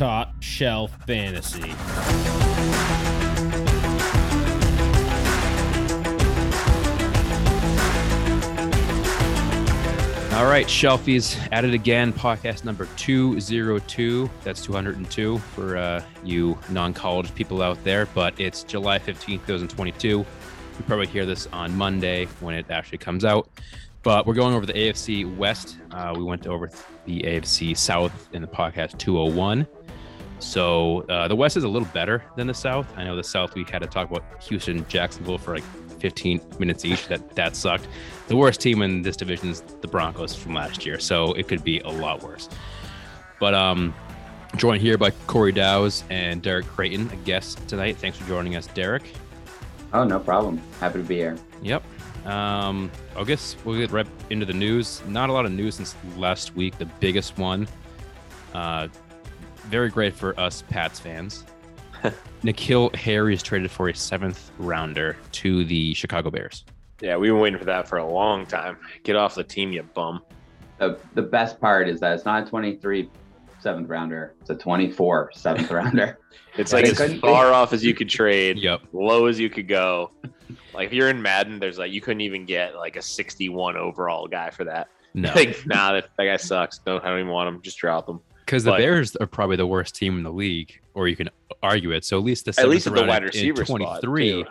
Top Shelf Fantasy. All right, Shelfies at it again. Podcast number 202. That's 202 for uh, you non college people out there. But it's July 15th, 2022. You probably hear this on Monday when it actually comes out. But we're going over the AFC West. Uh, we went over the AFC South in the podcast 201. So uh, the West is a little better than the South. I know the South, we had to talk about Houston, Jacksonville for like 15 minutes each. That that sucked. The worst team in this division is the Broncos from last year, so it could be a lot worse. But um, joined here by Corey Dowes and Derek Creighton, a guest tonight. Thanks for joining us, Derek. Oh, no problem. Happy to be here. Yep. Um, I guess we'll get right into the news. Not a lot of news since last week. The biggest one, uh, very great for us Pats fans. N'Keal Harry is traded for a seventh rounder to the Chicago Bears. Yeah, we've been waiting for that for a long time. Get off the team, you bum. The, the best part is that it's not a 23 seventh rounder, it's a 24 seventh rounder. It's like as far be- off as you could trade, Yep. low as you could go. Like if you're in Madden, there's like you couldn't even get like a 61 overall guy for that. No, Like, nah, that, that guy sucks. No, I don't even want him. Just drop him. Because the but- Bears are probably the worst team in the league, or you can argue it. So at least the At least at the round wide in receiver 23,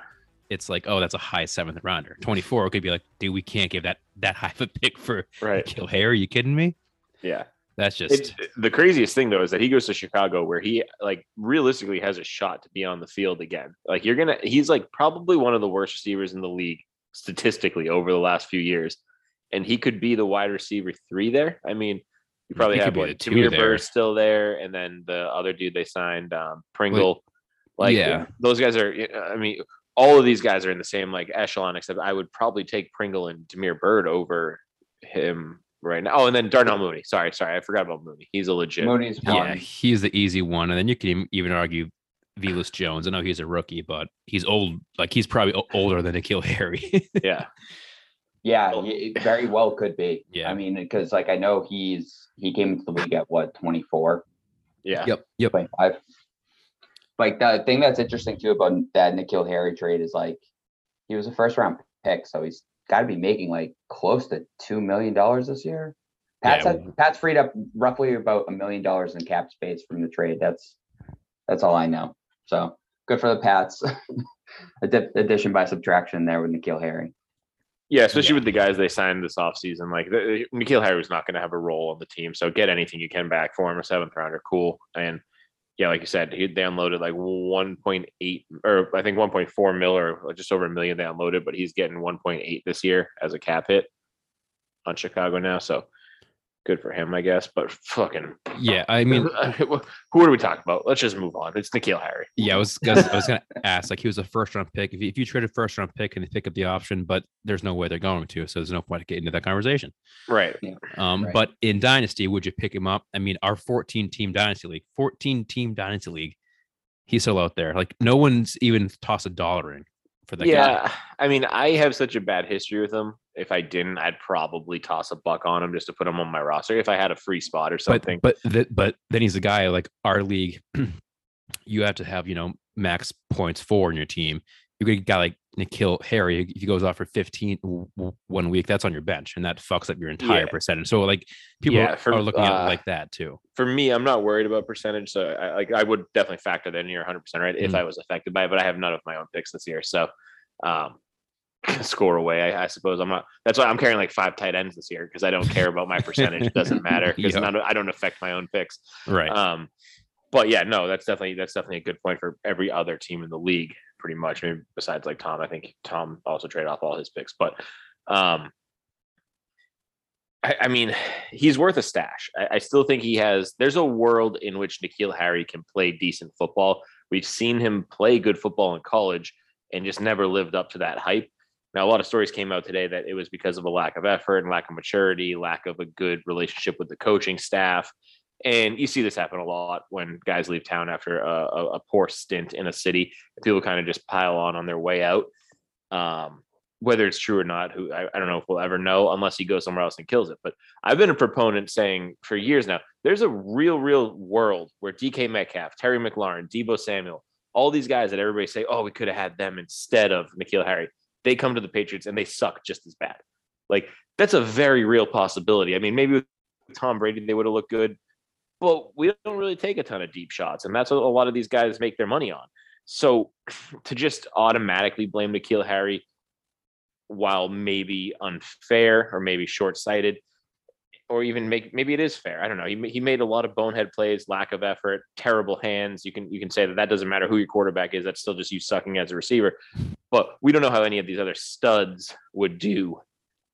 it's like, oh, that's a high seventh rounder. 24 it could be like, dude, we can't give that that high of a pick for Right. Kill Harry. Are you kidding me? Yeah. That's just the craziest thing though is that he goes to Chicago where he like realistically has a shot to be on the field again. Like you're gonna, he's like probably one of the worst receivers in the league statistically over the last few years, and he could be the wide receiver three there. I mean, you probably He have be what the two Tamir there. Bird still there, and then the other dude they signed, um, Pringle. like yeah. those guys are. I mean, all of these guys are in the same like echelon. Except I would probably take Pringle and Damiere Byrd over him right now. Oh, and then Darnell Mooney. Sorry, sorry, I forgot about Mooney. He's a legit. Mooney's one. yeah, he's the easy one, and then you can even argue Velus Jones. I know he's a rookie, but he's old. Like he's probably older than N'Keal Harry. Yeah, Yeah, Well- it very well could be. Yeah. I mean, because like I know he's he came into the league at what 24, yeah, yep. Yep. 25. Like the thing that's interesting too about that N'Keal Harry trade is like he was a first round pick, so he's got to be making like close to two million dollars this year. Pat's Yeah. had, Pat's freed up roughly about a million dollars in cap space from the trade. That's that's all I know. So good for the Pats. Addition by subtraction there with N'Keal Harry. Yeah. Especially Yeah. with the guys they signed this offseason. Like the, N'Keal Harry was not going to have a role on the team, so get anything you can back for him. A seventh rounder, cool. And yeah, like you said, he they unloaded like 1.8 or I think 1.4 mil or just over a million they unloaded, but he's getting 1.8 this year as a cap hit on Chicago now. So good for him, I guess. But fucking Yeah, I mean, who are we talking about? Let's just move on. It's N'Keal Harry. yeah, I was gonna, I was gonna ask. Like he was a first round pick. If you, if you trade a first round pick and they pick up the option, but there's no way they're going to, so there's no point to get into that conversation. Right. Um, Right. but in Dynasty, would you pick him up? I mean, our 14 team Dynasty League, 14 team Dynasty League, he's still out there. Like no one's even tossed a dollar in for that guy. yeah. I mean, I have such a bad history with him. If I didn't, I'd probably toss a buck on him just to put him on my roster if I had a free spot or something. but th- but then he's a guy like our league. you have to have you know max points for in your team. You could get a guy like N'Keal Harry. If he goes off for 15 w- w- one week, that's on your bench, and that fucks up your entire Yeah. percentage. So like people Yeah, for- are looking at uh, it like that too. For me, I'm not worried about percentage. So I like I would definitely factor that in. You're 100 percent right if Mhm. I was affected by it, but I have none of my own picks this year. So um score away. I, I suppose I'm not. That's why I'm carrying like five tight ends this year because I don't care about my percentage. It doesn't matter because Yep. I don't affect my own picks. Right. Um, but yeah, no, that's definitely that's definitely a good point for every other team in the league, pretty much. I mean, besides like Tom, I think Tom also traded off all his picks, but um, I, I mean, he's worth a stash. I, I still think he has. There's a world in which N'Keal Harry can play decent football. We've seen him play good football in college and just never lived up to that hype. Now, a lot of stories came out today that it was because of a lack of effort and lack of maturity, lack of a good relationship with the coaching staff. And you see this happen a lot when guys leave town after a, a, poor stint in a city. People kind of just pile on on their way out. Um, whether it's true or not, who I, I don't know if we'll ever know unless he goes somewhere else and kills it. But I've been a proponent saying for years now, there's a real, real world where DK Metcalf, Terry McLaurin, Deebo Samuel, all these guys that everybody say, oh, we could have had them instead of N'Keal Harry. They come to the Patriots and they suck just as bad. Like that's a very real possibility. I mean, maybe with Tom Brady they would have looked good, but we don't really take a ton of deep shots, and that's what a lot of these guys make their money on. So to just automatically blame N'Keal Harry while maybe unfair or maybe short-sighted or even make maybe it is fair. I don't know. He, he made a lot of bonehead plays, lack of effort, terrible hands. You can you can say that that doesn't matter who your quarterback is. That's still just you sucking as a receiver. But we don't know how any of these other studs would do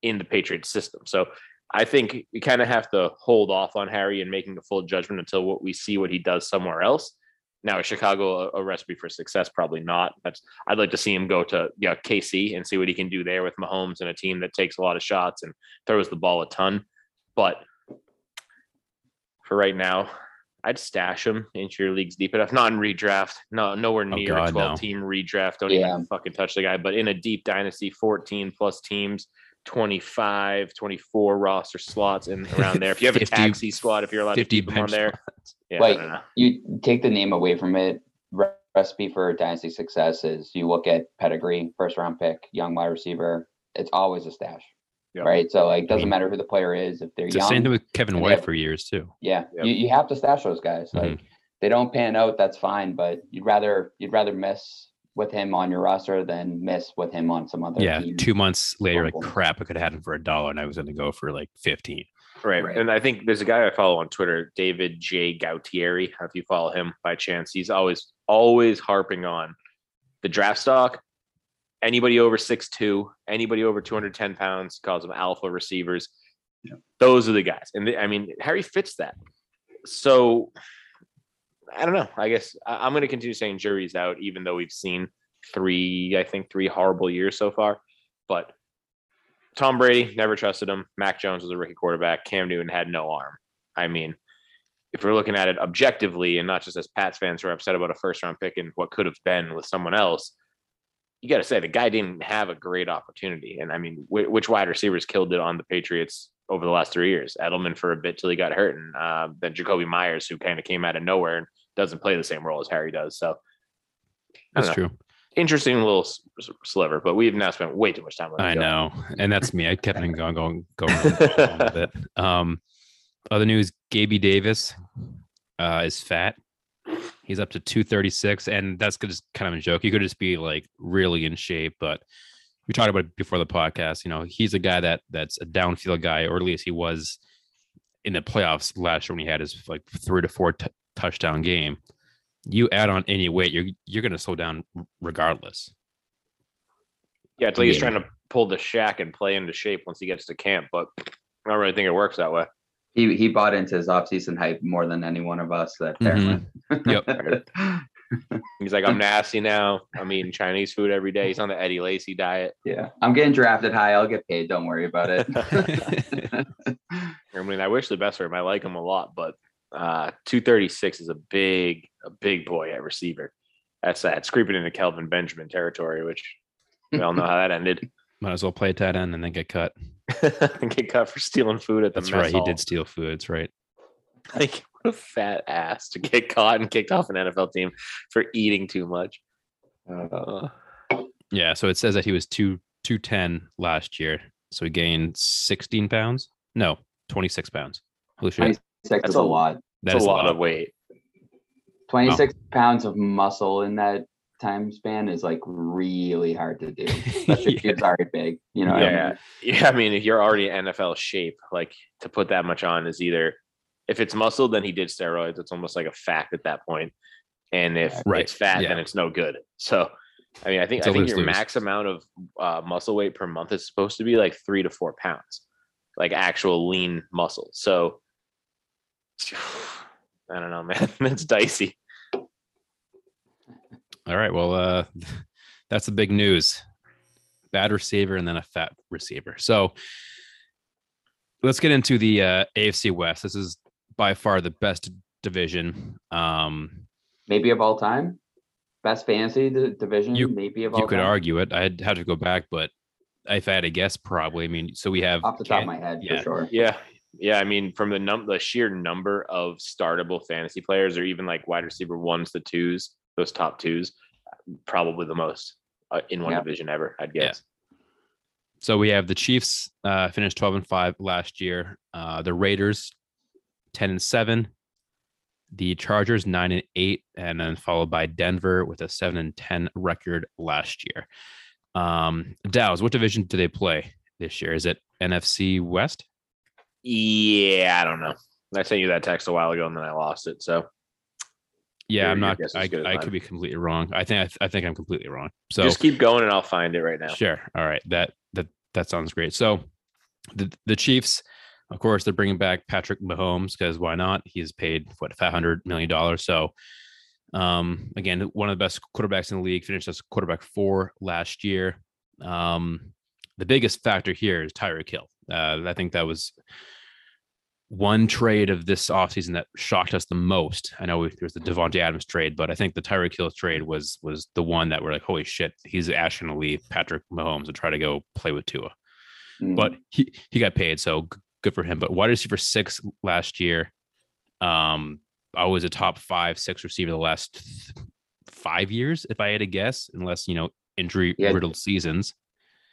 in the Patriots system. So I think we kind of have to hold off on Harry and making a full judgment until what we see what he does somewhere else. Now, is Chicago a, a, recipe for success? Probably not. That's I'd like to see him go to yeah KC and see what he can do there with Mahomes and a team that takes a lot of shots and throws the ball a ton. But for right now, I'd stash him into your leagues deep enough. Not in redraft. No, nowhere Oh, near God, a 12 no. team redraft. Don't Yeah. even fucking touch the guy. But in a deep dynasty, 14 plus teams, 25, 24 roster slots in around there. If you have a taxi squad, if you're allowed to 50 keep him on there. Yeah, Like- I don't know. You take the name away from it. Recipe for dynasty success is you look at pedigree, first round pick, young wide receiver. It's always a stash, Yep. right? So like, doesn't mean, matter who the player is. If they're It's the same thing with Kevin White have- for years too. yeah, Yep. you, you have to stash those guys. Mhm. Like they don't pan out, that's fine. But you'd rather you'd rather miss with him on your roster than miss with him on some other. Yeah, team. two months later, like crap, I could have had him for a dollar, and I was going to go for like fifteen. Right. Right. And I think there's a guy I follow on Twitter, David J. Gautieri. If you follow him by chance, he's always, always harping on the draft stock. Anybody over 6'2, anybody over 210 pounds, calls them alpha receivers. Those are the guys. And I mean, Harry fits that. So I don't know. I guess I- I'm going to continue saying jury's out, even though we've seen three, I think, three horrible years so far. But Tom Brady, never trusted him. Mac Jones was a rookie quarterback. Cam Newton had no arm. I mean, if we're looking at it objectively and not just as Pats fans who are upset about a first round pick and what could have been with someone else, you got to say the guy didn't have a great opportunity. And I mean, wh- which wide receivers killed it on the Patriots over the last three years? Edelman for a bit till he got hurt, and uh, then Jakobi Meyers, who kind of came out of nowhere and doesn't play the same role as Harry does. So That's know. true. interesting little sliver, but we've now spent way too much time I know, and that's me. I kept on going, going, going on with it. Um, other news: Gabe Davis uh, is fat. He's up to two thirty six, and that's just kind of a joke. He could just be like really in shape, but we talked about it before the podcast. You know, he's a guy that that's a downfield guy, or at least he was in the playoffs last year when he had his like three to four t- touchdown game. You add on any weight, you're you're going to slow down regardless. Yeah, until he's trying to pull the shack and play into shape once he gets to camp, but I don't really think it works that way. He he bought into his offseason hype more than any one of us. That Mhm. apparently. He's like, I'm nasty now. I'm eating Chinese food every day. He's on the Eddie Lacy diet. yeah, I'm getting drafted high. I'll get paid. Don't worry about it. I mean, I wish the best for him. I like him a lot, but uh, 236 is a big, a big boy at receiver. That's that. It's creeping into Kelvin Benjamin territory, which we all know how that ended. Might as well play tight end and then get cut. Get cut for stealing food at the That's mess right. He did steal food. That's right. Like, what a fat ass to get caught and kicked off an NFL team for eating too much. Uh, Yeah. So it says that he was two two ten last year. So he gained sixteen pounds. No, twenty six pounds. Holy shit. 26 That's a- a lot. That that's is a lot of weight. 26 pounds of muscle in that time span is like really hard to do. Especially if Yeah. you're already big. You know, what I Yeah, mean? yeah. I mean, if you're already NFL shape, like to put that much on is either if it's muscle, then he did steroids. It's almost like a fact at that point. And if Right, it's fat, then it's no good. So, I mean, I think It's I a think your lose-lose. max amount of uh, muscle weight per month is supposed to be like three to four pounds, like actual lean muscle. So, I don't know, man. That's dicey. All right. Well, uh, that's the big news. Bad receiver and then a fat receiver. So let's get into the uh, AFC West. This is by far the best division. Um, maybe of all time. Best fantasy division, You- maybe of all you could time. argue it. I had had to go back, but if I had to guess, probably. I mean, so we have Off the top of my head, yeah. for sure. Yeah. Yeah. I mean, from the num the sheer number of startable fantasy players, or even like wide receiver ones the twos, those top twos, probably the most uh, in one Yeah. division ever, I'd Yeah. guess. So we have the Chiefs uh, finished 12 and 5 last year. Uh, the Raiders 10 and 7. The Chargers 9 and 8 and then followed by Denver with a 7 and 10 record last year. Um Dows, what division do they play this year? Is it NFC West? Yeah. I don't know. I sent you that text a while ago and then I lost it. So Yeah, I'm not I, I could be completely wrong. I think I, I think I'm completely wrong. So just keep going and I'll find it right now. Sure. All right. That that that sounds great. So the the Chiefs, of course, they're bringing back Patrick Mahomes because why not? He's paid what five hundred million dollars. So um again, one of the best quarterbacks in the league, finished as quarterback four last year. Um the biggest factor here is Tyreek Hill. Uh, I think that was one trade of this offseason that shocked us the most. I know there was the Davante Adams trade, but I think the Tyreek Hill trade was was the one that we're like, holy shit, he's actually going to leave Patrick Mahomes and try to go play with Tua. Mm. But he he got paid, so good for him. But wide receiver six last year, um, was a top five, six receiver the last five years, if I had to guess, unless you know injury riddled seasons.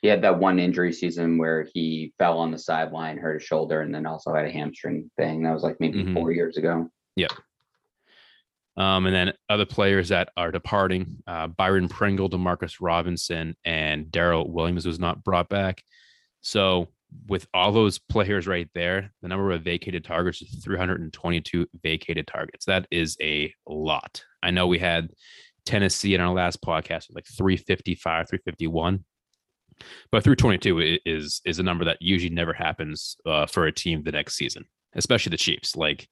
He had that one injury season where he fell on the sideline, hurt his shoulder, and then also had a hamstring thing. That was like maybe Mhm. four years ago. Um, and then other players that are departing, uh, Byron Pringle, Demarcus Robinson, and Darrel Williams was not brought back. So with all those players right there, the number of vacated targets is 322 vacated targets. That is a lot. I know we had Tennessee in our last podcast with like 355, 351. But through 22 is is a number that usually never happens uh, for a team the next season, especially the Chiefs. Like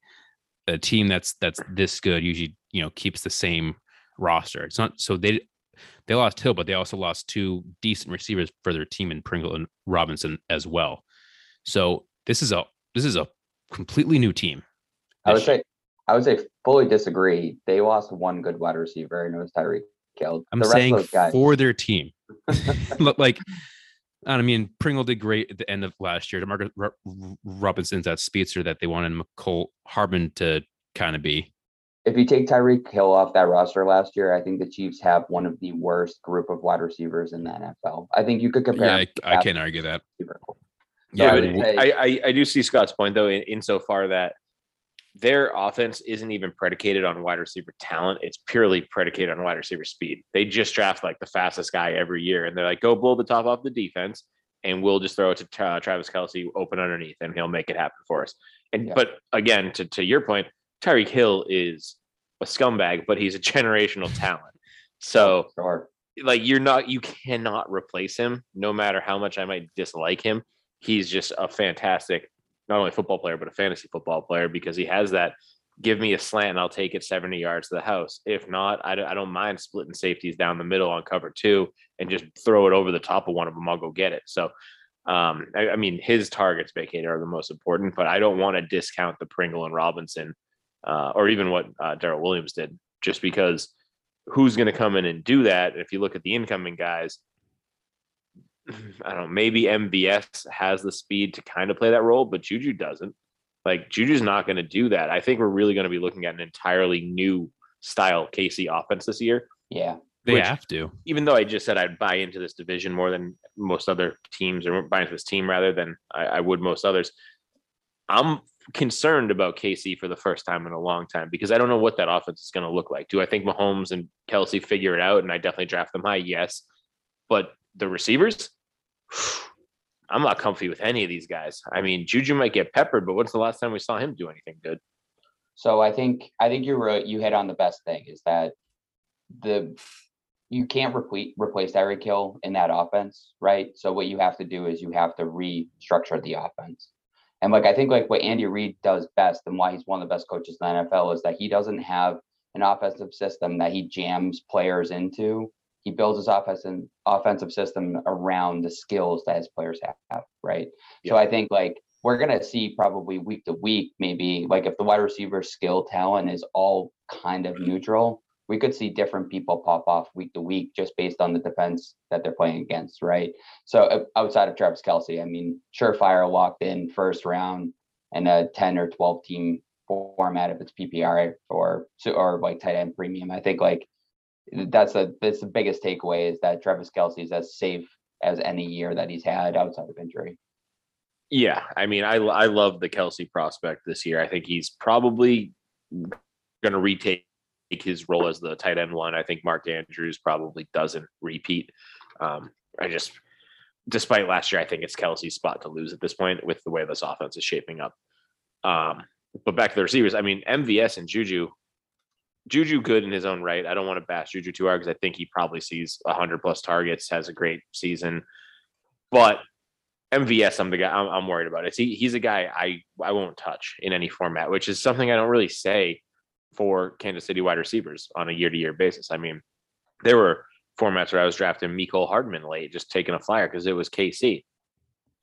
a team that's that's this good usually you know keeps the same roster. It's not so they they lost Hill, but they also lost two decent receivers for their team in Pringle and Robinson as well. So this is a this is a completely new team. I would say, I would say, fully disagree. They lost one good wide receiver, and it was Tyreek Hill. I'm the rest saying of those guys, for their team. Look, like I mean, Pringle did great at the end of last year. DeMarcus Ro- Robinson's that speedster that they wanted Mecole Hardman to kind of be. if you take Tyreek Hill off that roster last year, I think the Chiefs have one of the worst group of wide receivers in the NFL. I think you could compare. Yeah, I, I can't argue that. So Yeah, I would I, I, I do see Scott's point though, in, insofar that their offense isn't even predicated on wide receiver talent. It's purely predicated on wide receiver speed. They just draft like the fastest guy every year, and they're like, go blow the top off the defense, and we'll just throw it to Tra- Travis Kelce open underneath, and he'll make it happen for us. And Yeah. but again, to to your point, Tyreek Hill is a scumbag, but he's a generational talent. So oh, Sure. like you're not you cannot replace him no matter how much i might dislike him he's just a fantastic not only a football player but a fantasy football player because he has that give me a slant and i'll take it 70 yards to the house if not i don't, I don't mind splitting safeties down the middle on cover two and just throw it over the top of one of them i'll go get it so um i, I mean his targets vacated are the most important but i don't want to discount the pringle and robinson uh, or even what uh, daryl williams did just because who's going to come in and do that. If you look at the incoming guys, I don't know, maybe MVS has the speed to kind of play that role, but Juju doesn't. Like Juju's not going to do that. I think we're really going to be looking at an entirely new style KC offense this year. Yeah. they which- have to. Even though I just said I'd buy into this division more than most other teams, or buy into this team rather than I, I would most others. I'm concerned about KC for the first time in a long time because I don't know what that offense is going to look like. Do I think Mahomes and Kelce figure it out and I definitely draft them high? Yes. But the receivers, I'm not comfy with any of these guys. I mean, Juju might get peppered, but when's the last time we saw him do anything good? So I think I think you were you hit on the best thing is that the you can't replace replace Tyreek Hill in that offense, right? So what you have to do is you have to restructure the offense. And like I think like what Andy Reid does best and why he's one of the best coaches in the NFL is that he doesn't have an offensive system that he jams players into. He builds his offense offensive offensive system around the skills that his players have, right? So I think like we're gonna see probably week to week, maybe like if the wide receiver skill talent is all kind of neutral, we could see different people pop off week to week just based on the defense that they're playing against, right? So outside of Travis Kelce, I mean, surefire locked in first round and a 10 or 12 team format if it's PPR or or like tight end premium. I think like that's a that's the biggest takeaway is that Travis Kelce is as safe as any year that he's had outside of injury. Yeah, I mean, I I love the Kelce prospect this year. I think he's probably going to retake his role as the tight end one. I think Mark Andrews probably doesn't repeat. Um, I just, despite last year, I think it's Kelce's spot to lose at this point with the way this offense is shaping up. Um, but back to the receivers, I mean, MVS and Juju, Juju good in his own right. I don't want to bash Juju too hard because I think he probably sees 100 plus targets, has a great season. But MVS, I'm the guy I'm, I'm worried about. It's he, he's a guy I I won't touch in any format, which is something I don't really say for Kansas City wide receivers on a year to year basis. I mean, there were formats where I was drafting Mecole Hardman late, just taking a flyer because it was KC.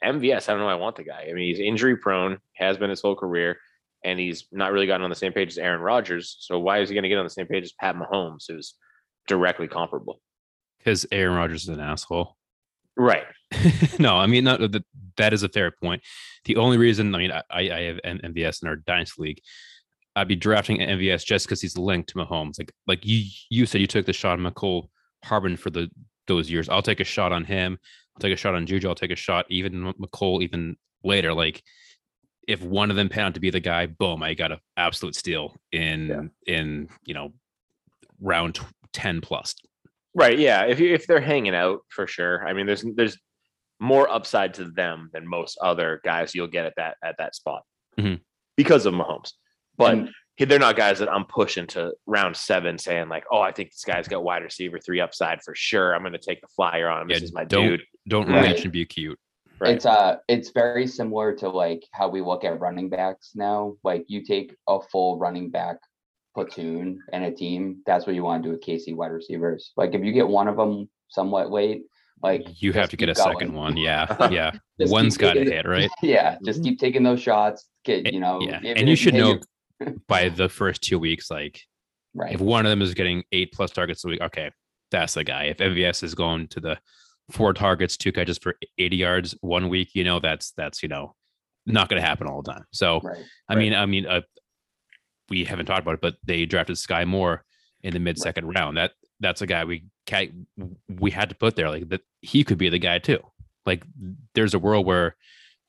MVS, I don't know. I want the guy. I mean, he's injury prone, has been his whole career, and he's not really gotten on the same page as Aaron Rodgers. So why is he going to get on the same page as Pat Mahomes, who's directly comparable? Because Aaron Rodgers is an asshole. Right. no, I mean, not, that, that is a fair point. The only reason, I mean, I, I have MVS in our Dynasty League. I'd be drafting MVS just because he's linked to Mahomes. Like, like you, you said, you took the shot on Mecole Hardman for the those years. I'll take a shot on him. I'll take a shot on Juju. I'll take a shot even Mecole even later. Like, if one of them pan out to be the guy, boom, I got an absolute steal in yeah. in you know round ten plus. Right. Yeah. If you if they're hanging out for sure. I mean, there's there's more upside to them than most other guys you'll get at that at that spot mm-hmm. because of Mahomes. But and, they're not guys that I'm pushing to round seven, saying like, "Oh, I think this guy's got wide receiver three upside for sure. I'm going to take the flyer on him. Yeah, this is my don't, dude." Don't right. reach and be cute. Right. It's uh, it's very similar to like how we look at running backs now. Like you take a full running back platoon and a team. That's what you want to do with KC wide receivers. Like if you get one of them somewhat late, like you have to get a going. second one. Yeah, yeah. One's got to hit right. Yeah, just keep taking those shots. Get you know. Yeah, and you should know by the first two weeks, like, right. if one of them is getting eight plus targets a week, okay, that's the guy. If MVS is going to the four targets, two catches for 80 yards one week, you know that's that's you know not going to happen all the time. So right. I right. mean, I mean, uh, we haven't talked about it, but they drafted Sky Moore in the mid second right. round. That that's a guy we can't, we had to put there. Like that, he could be the guy too. Like there's a world where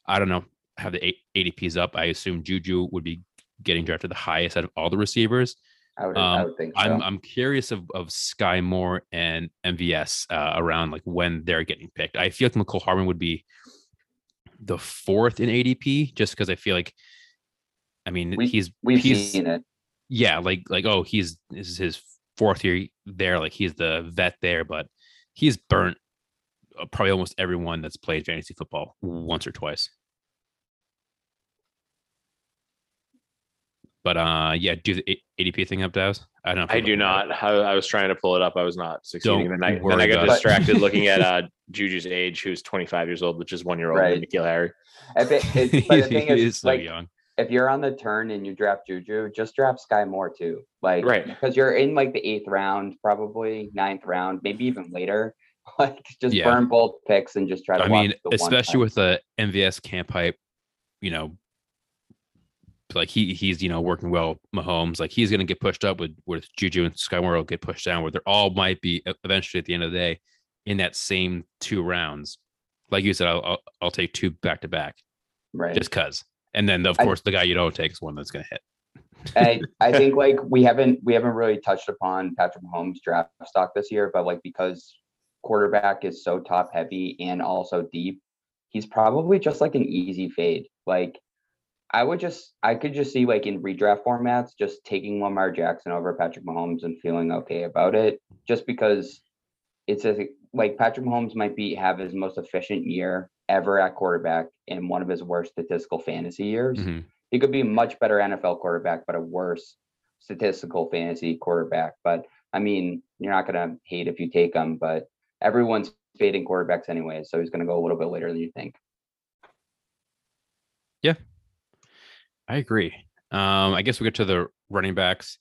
I don't know have the ADPs up. I assume Juju would be getting drafted the highest out of all the receivers. I would, um, I would think so. I'm I'm curious of of Sky Moore and MVS uh, around like when they're getting picked. I feel like Mecole Hardman would be the fourth in ADP just because I feel like I mean we, he's we've he's, seen it. Yeah, like like oh he's this is his fourth year there, like he's the vet there, but he's burnt uh, probably almost everyone that's played fantasy football once or twice. But uh, yeah, do the ADP thing up, Daz. I don't. I do not. I, I, was trying to pull it up. I was not succeeding. Don't then I, then I got distracted looking at uh, Juju's age, who's 25 years old, which is one year old right. N'Keal Harry. If it, it, but the thing is, is so like, young. If you're on the turn and you draft Juju, just draft Sky Moore too. Like, right? Because you're in like the eighth round, probably ninth round, maybe even later. Like, just yeah. burn both picks and just try to. I mean, especially with the MVS camp hype, you know, like he he's you know working well Mahomes like he's going to get pushed up with with Juju and Sky Moore will get pushed down where they all might be eventually at the end of the day in that same two rounds. Like you said I'll I'll, I'll take two back to back right. just cuz and then of course I, the guy you don't take is one that's going to hit. I, I think like we haven't we haven't really touched upon Patrick Mahomes draft stock this year but like because quarterback is so top heavy and also deep he's probably just like an easy fade. Like I would just I could just see like in redraft formats just taking Lamar Jackson over Patrick Mahomes and feeling okay about it just because it's a like Patrick Mahomes might be have his most efficient year ever at quarterback in one of his worst statistical fantasy years. Mm-hmm. He could be a much better NFL quarterback but a worse statistical fantasy quarterback. But I mean, you're not gonna hate if you take him, but everyone's fading quarterbacks anyway, so he's gonna go a little bit later than you think. Yeah, I agree. Um, I guess we get to the running backs.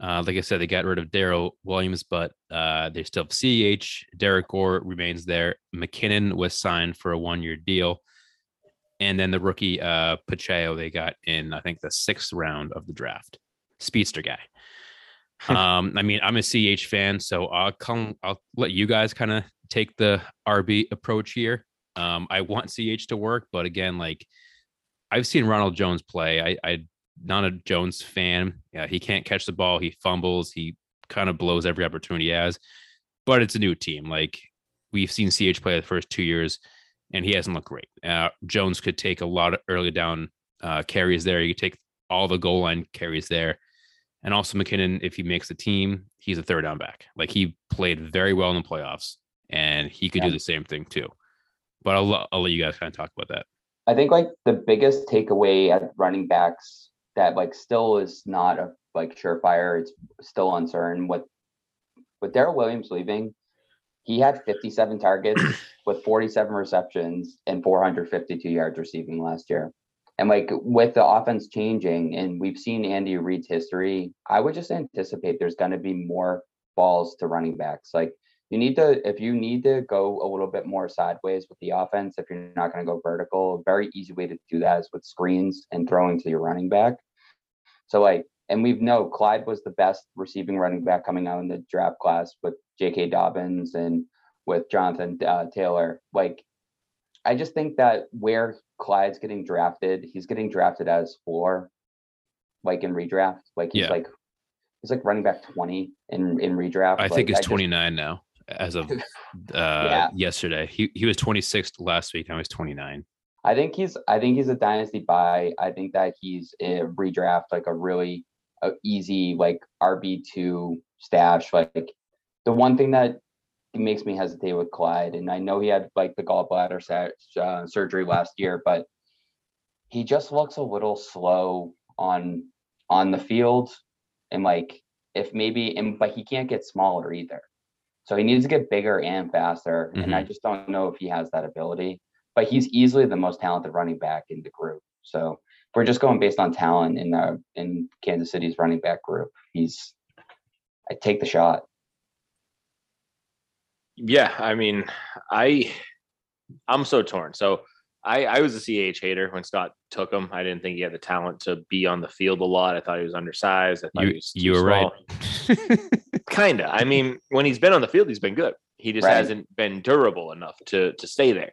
Uh, like I said, they got rid of Darrel Williams, but uh, they still have CH. Derrick Gore remains there. McKinnon was signed for a one year deal. And then the rookie uh, Pacheco they got in, I think, the sixth round of the draft. Speedster guy. um, I mean, I'm a CH fan, so I'll come. I'll let you guys kind of take the RB approach here. Um, I want CH to work, but again, like I've seen Ronald Jones play. I, I not a Jones fan. Yeah, he can't catch the ball. He fumbles. He kind of blows every opportunity he has. But it's a new team. Like we've seen CH play the first two years, and he hasn't looked great. Uh, Jones could take a lot of early down uh, carries there. He could take all the goal line carries there. And also McKinnon, if he makes the team, he's a third down back. Like he played very well in the playoffs, and he could Yeah. do the same thing too. But I'll, I'll let you guys kind of talk about that. I think like the biggest takeaway at running backs that like still is not a like surefire. It's still uncertain. With with Darrel Williams leaving, he had 57 targets with 47 receptions and 452 yards receiving last year. And like with the offense changing, and we've seen Andy Reid's history, I would just anticipate there's going to be more balls to running backs. Like you need to if you need to go a little bit more sideways with the offense if you're not going to go vertical a very easy way to do that is with screens and throwing to your running back. So like and we've know clyde was the best receiving running back coming out in the draft class with jk dobbins and with jonathan uh, taylor. Like i just think that where clyde's getting drafted he's getting drafted as floor like in redraft. Like he's Yeah. like he's like running back 20 in in redraft. I think Like, it's just- 29 now as of uh, Yeah. yesterday. He he was 26th last week. Now he's 29. I think he's I think he's a dynasty buy. I think that he's a redraft like a really uh, easy like RB two stash. Like the one thing that makes me hesitate with Clyde, and I know he had like the gallbladder sa- uh, surgery last year, but he just looks a little slow on on the field, and like if maybe and but he can't get smaller either. So he needs to get bigger and faster, and I mm-hmm. just don't know if he has that ability but he's easily the most talented running back in the group. So if we're just going based on talent in the in Kansas City's running back group, he's I take the shot. Yeah, I mean, I I'm so torn. So I I was a CH hater when Scott took him. I didn't think he had the talent to be on the field a lot. I thought he was undersized. I thought You he was you too were right. Kinda. I mean, when he's been on the field, he's been good. He just Right. hasn't been durable enough to to stay there.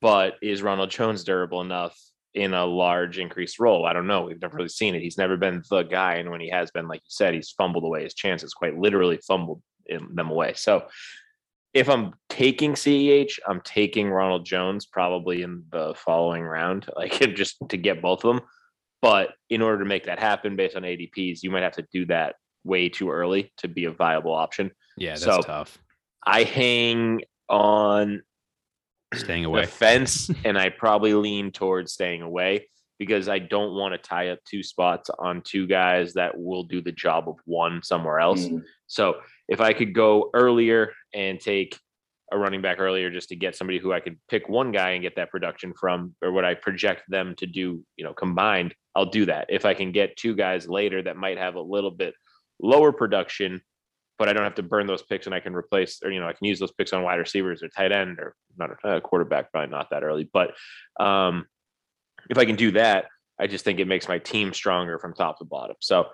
But is Ronald Jones durable enough in a large increased role? I don't know. We've never really seen it. He's never been the guy, and when he has been, like you said, he's fumbled away his chances. Quite literally fumbled them away. So if I'm taking CEH, I'm taking Ronald Jones probably in the following round, like just to get both of them. But in order to make that happen based on ADPs, you might have to do that way too early to be a viable option. yeah, that's So- tough. I hang on Staying the away. fence and I probably lean towards staying away because I don't want to tie up two spots on two guys that will do the job of one somewhere else. Mm, So if I could go earlier and take a running back earlier just to get somebody who I could pick one guy and get that production from, or what I project them to do, you know, combined, I'll do that. If I can get two guys later that might have a little bit lower production, but I don't have to burn those picks and I can replace, or, you know, I can use those picks on wide receivers or tight end or not a quarterback, probably not that early. But um, if I can do that, I just think it makes my team stronger from top to bottom. So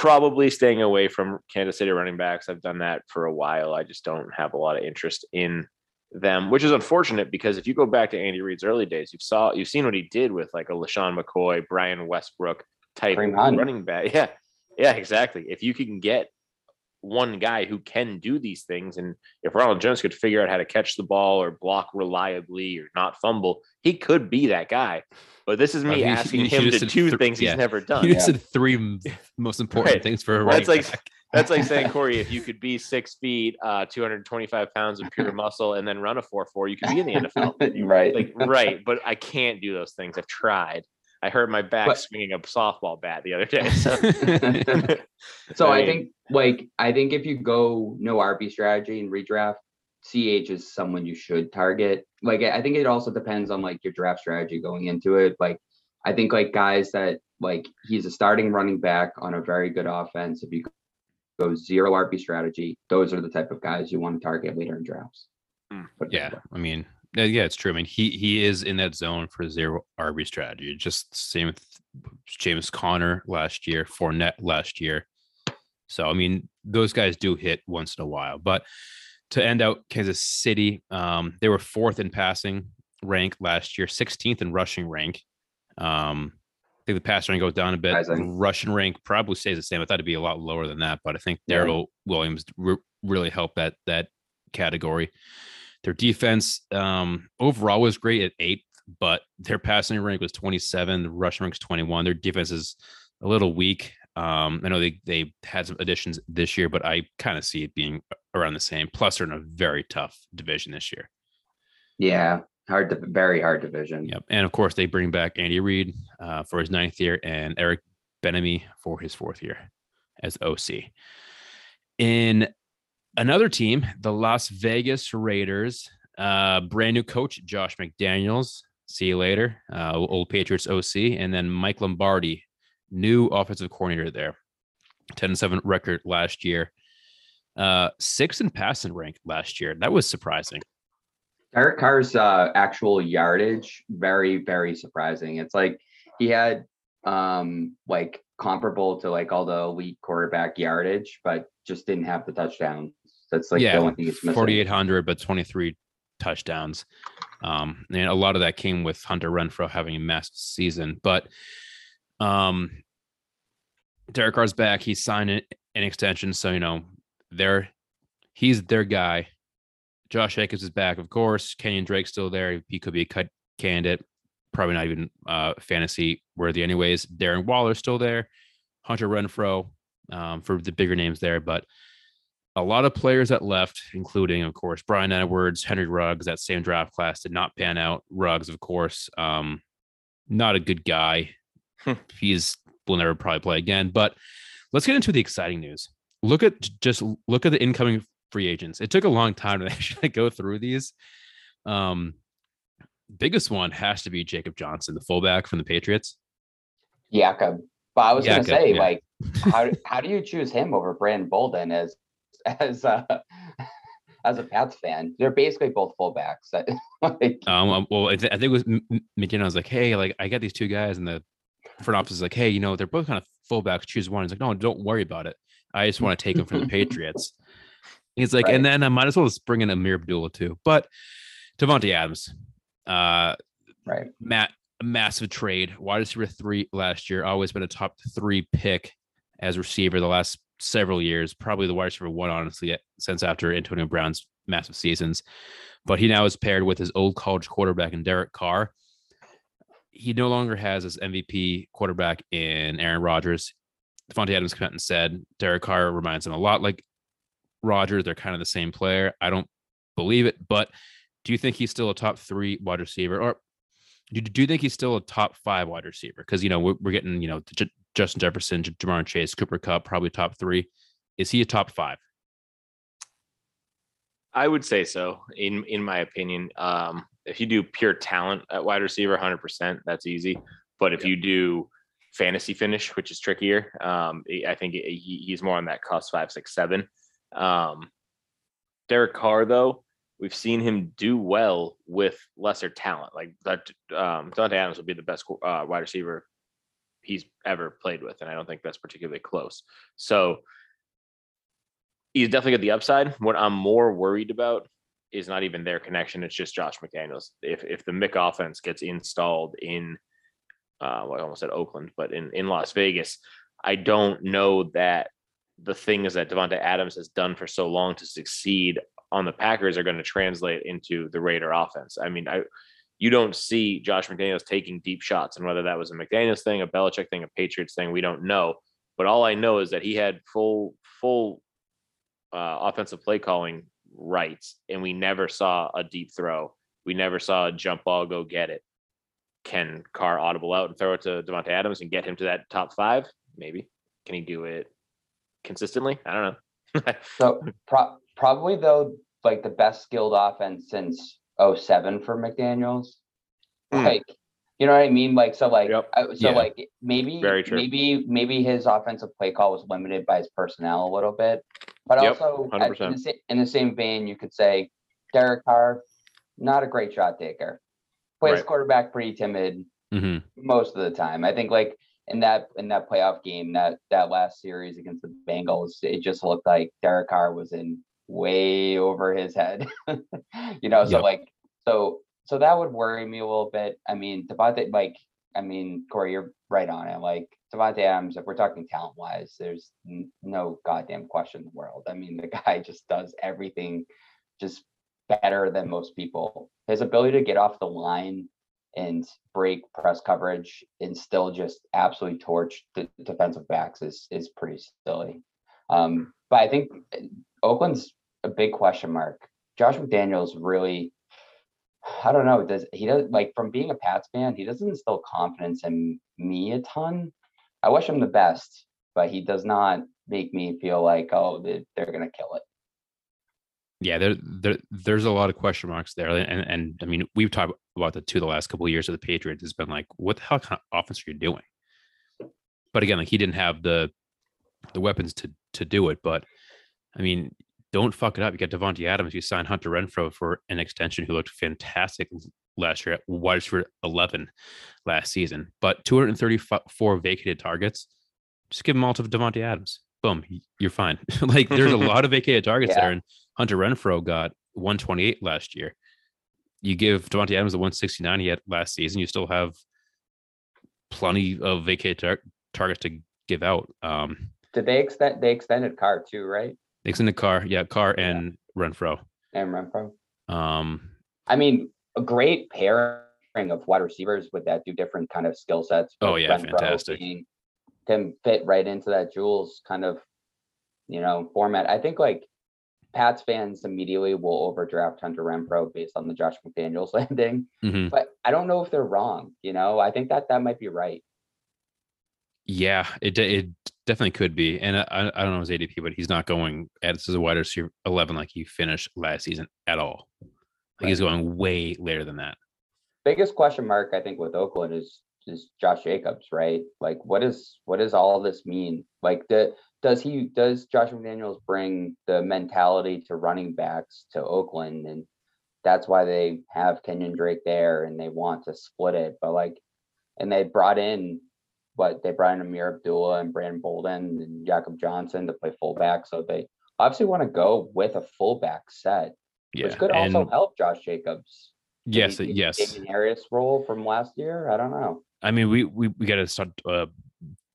probably staying away from Kansas City running backs. I've done that for a while. I just don't have a lot of interest in them, which is unfortunate because if you go back to Andy Reid's early days, you've saw you've seen what he did with like a LeSean McCoy, Brian Westbrook type running back. Yeah, yeah, exactly. If you can get one guy who can do these things, and if Ronald Jones could figure out how to catch the ball or block reliably or not fumble, he could be that guy. But this is Oh, me he- asking he him just to do th- things yeah. he's never done. You Yeah. said three most important Right. things for a Well, running that's like- back. That's like saying, Corey, if you could be six feet, uh, 225 pounds of pure muscle, and then run a 4 4, you could be in the NFL. right. Like, right. But I can't do those things. I've tried. I hurt my back But- swinging a softball bat the other day. So, So I mean, think like I think if you go no RB strategy and redraft, CH is someone you should target. Like I think it also depends on like your draft strategy going into it. Like I think like guys that like he's a starting running back on a very good offense. If you go zero RB strategy, those are the type of guys you want to target later in drafts. Mm, Put it this Yeah. I mean, yeah, yeah, it's true. I mean, he he is in that zone for zero RB strategy. Just same with James Conner last year, Fournette last year. So I mean, those guys do hit once in a while. But to end out Kansas City, um, they were fourth in passing rank last year, 16th in rushing rank. Um, I think the pass rank goes down a bit. Russian rank probably stays the same. I thought it'd be a lot lower than that, but I think Yeah. Darrel Williams re- really helped that that category. Their defense um, overall was great at eighth, but their passing rank was 27. The rushing rank's 21. Their defense is a little weak. Um, I know they they had some additions this year, but I kind of see it being around the same. Plus, they're in a very tough division this year. Yeah, hard to very hard division. Yep. And of course, they bring back Andy Reid uh, for his ninth year and Eric Bieniemy for his fourth year as OC. In another team, the Las Vegas Raiders, uh, brand new coach, Josh McDaniels. See you later. Uh, old Patriots OC. And then Mick Lombardi, new offensive coordinator there. 10 7 record last year. Uh, six in passing rank last year. That was surprising. Derek Carr's uh, actual yardage, very, very surprising. It's like he had um like comparable to like all the elite quarterback yardage, but just didn't have the touchdowns. That's like Yeah, the only thing he's missing. 4,800, but 23 touchdowns. Um, and a lot of that came with Hunter Renfrow having a massive season. But um, Derek Carr's back. He signed an an extension, so you know they're he's their guy. Josh Jacobs is back, of course. Kenyon Drake's still there. He could be a cut candidate. Probably not even uh, fantasy worthy, anyways. Darren Waller's still there. Hunter Renfrow um, for the bigger names there, but a lot of players that left, including, of course, Bryan Edwards, Henry Ruggs, that same draft class did not pan out. Ruggs, of course, um, not a good guy. Hmm. He's will never probably play again. But let's get into the exciting news. Look at just look at the incoming free agents. It took a long time to actually go through these. Um, biggest one has to be Jakob Johnson, the fullback from the Patriots. Jakob. But I was Jakob, gonna say, yeah. like, how how do you choose him over Brandon Bolden as as uh as a Pats fan? They're basically both fullbacks. like, Um, well, I, th- I think it was McKinnon was like, "Hey, like I got these two guys," and the front office is like, "Hey, you know, they're both kind of fullbacks. Choose one." He's like, "No, don't worry about it. I just want to take them from the Patriots." He's like, and then I might as well just bring in Ameer Abdullah too. But Davante Adams, uh, right. Matt, a massive trade. Wide receiver three last year, always been a top three pick as receiver the last several years. Probably the wide receiver one, honestly, eh, since after Antonio Brown's massive seasons. But he now is paired with his old college quarterback in Derek Carr. He no longer has his MVP quarterback in Aaron Rodgers. Davante Adams came out and said Derek Carr reminds him a lot like Rodgers. They're kind of the same player. I don't believe it, but do you think he's still a top three wide receiver, or do, you think he's still a top five wide receiver? Because you know we're, getting you know Justin Jefferson, Ja'Marr Chase, Cooper Kupp, probably top three. Is he a top five? I would say so, in in my opinion. Um, if you do pure talent at wide receiver, hundred percent, that's easy. But if you do fantasy finish, which is trickier, um, I I think he, he's more on that cost five, six, seven. Um, Derek Carr, though, we've seen him do well with lesser talent. Like that, um, Dante Adams will be the best uh, wide receiver he's ever played with, and I don't think that's particularly close. So he's definitely got the upside. What I'm more worried about is not even their connection. It's just Josh McDaniels. If if the Mick offense gets installed in, uh, well, I almost said Oakland, but in in Las Vegas, I don't know that the things that Davante Adams has done for so long to succeed on the Packers are going to translate into the Raider offense. I mean, I you don't see Josh McDaniels taking deep shots, and whether that was a McDaniels thing, a Belichick thing, a Patriots thing, we don't know. But all I know is that he had full full uh, offensive play calling rights, and we never saw a deep throw. We never saw a jump ball go get it. Can Carr audible out and throw it to Davante Adams and get him to that top five? Maybe. Can he do it consistently? I don't know. So pro- probably though, like the best skilled offense since 07 for McDaniels. Hmm. Like You know what I mean? Like so, like Yep. uh, so, Yeah. like maybe Very true. maybe maybe his offensive play call was limited by his personnel a little bit, but Yep, also uh, in the, in the same vein, you could say Derek Carr, not a great shot taker, plays Right. quarterback pretty timid hmm most of the time. I think like in that in that playoff game that that last series against the Bengals, it just looked like Derek Carr was in way over his head. you know, so Yep. like so so that would worry me a little bit. I mean, Davante, like I mean, Corey, you're right on it. Like Davante Adams, if we're talking talent wise, there's n- no goddamn question in the world. I mean, the guy just does everything just better than most people. His ability to get off the line and break press coverage and still just absolutely torch the defensive backs is is pretty silly. Um, but I think uh, Oakland's a big question mark. Josh McDaniels really, I don't know, does he does like from being a Pats fan, he doesn't instill confidence in me a ton. I wish him the best, but he does not make me feel like oh they, they're gonna kill it. Yeah, there, there there's a lot of question marks there, and and I mean we've talked about the two the last couple of years of the Patriots. It's been like, what the hell kind of offense are you doing? But again, like he didn't have the the weapons to to do it. But I mean, don't fuck it up. You got Davante Adams. You signed Hunter Renfrow for an extension, who looked fantastic last year at wide receiver 11 last season. But 234 vacated targets. Just give them all to Davante Adams. Boom, you're fine. like there's a lot of vacated targets Yeah. there, and Hunter Renfrow got 128 last year. You give Davante Adams the 169 he had last season. You still have plenty of vacated tar- targets to give out. Um, Did they extend they extended Carr too, right? Carr, yeah, Carr Yeah. Carr and Renfrow. And Renfrow. Um, I mean, a great pairing of wide receivers with that do different kind of skill sets. Oh, yeah, Renfrow fantastic. being- Can fit right into that Jules kind of, you know, format. I think like Pats fans immediately will overdraft Hunter Renfrow based on the Josh McDaniels landing, mhm. but I don't know if they're wrong. You know, I think that that might be right. Yeah, it it definitely could be, and I, I don't know his ADP, but he's not going at as a wide receiver eleven like he finished last season at all. Like he's going way later than that. biggest question mark I think with Oakland is is Josh Jacobs, right? Like what is what does all this mean? Like the does he does Josh McDaniels bring the mentality to running backs to Oakland and that's why they have Kenyan Drake there and they want to split it. But like and they brought in what they brought in Ameer Abdullah and Brandon Bolden and Jakob Johnson to play fullback. So they obviously want to go with a fullback set, Yeah, which could and also help Josh Jacobs. yes, Maybe yes. Damien Harris role from last year. I don't know. I mean, we we we got to start. Uh,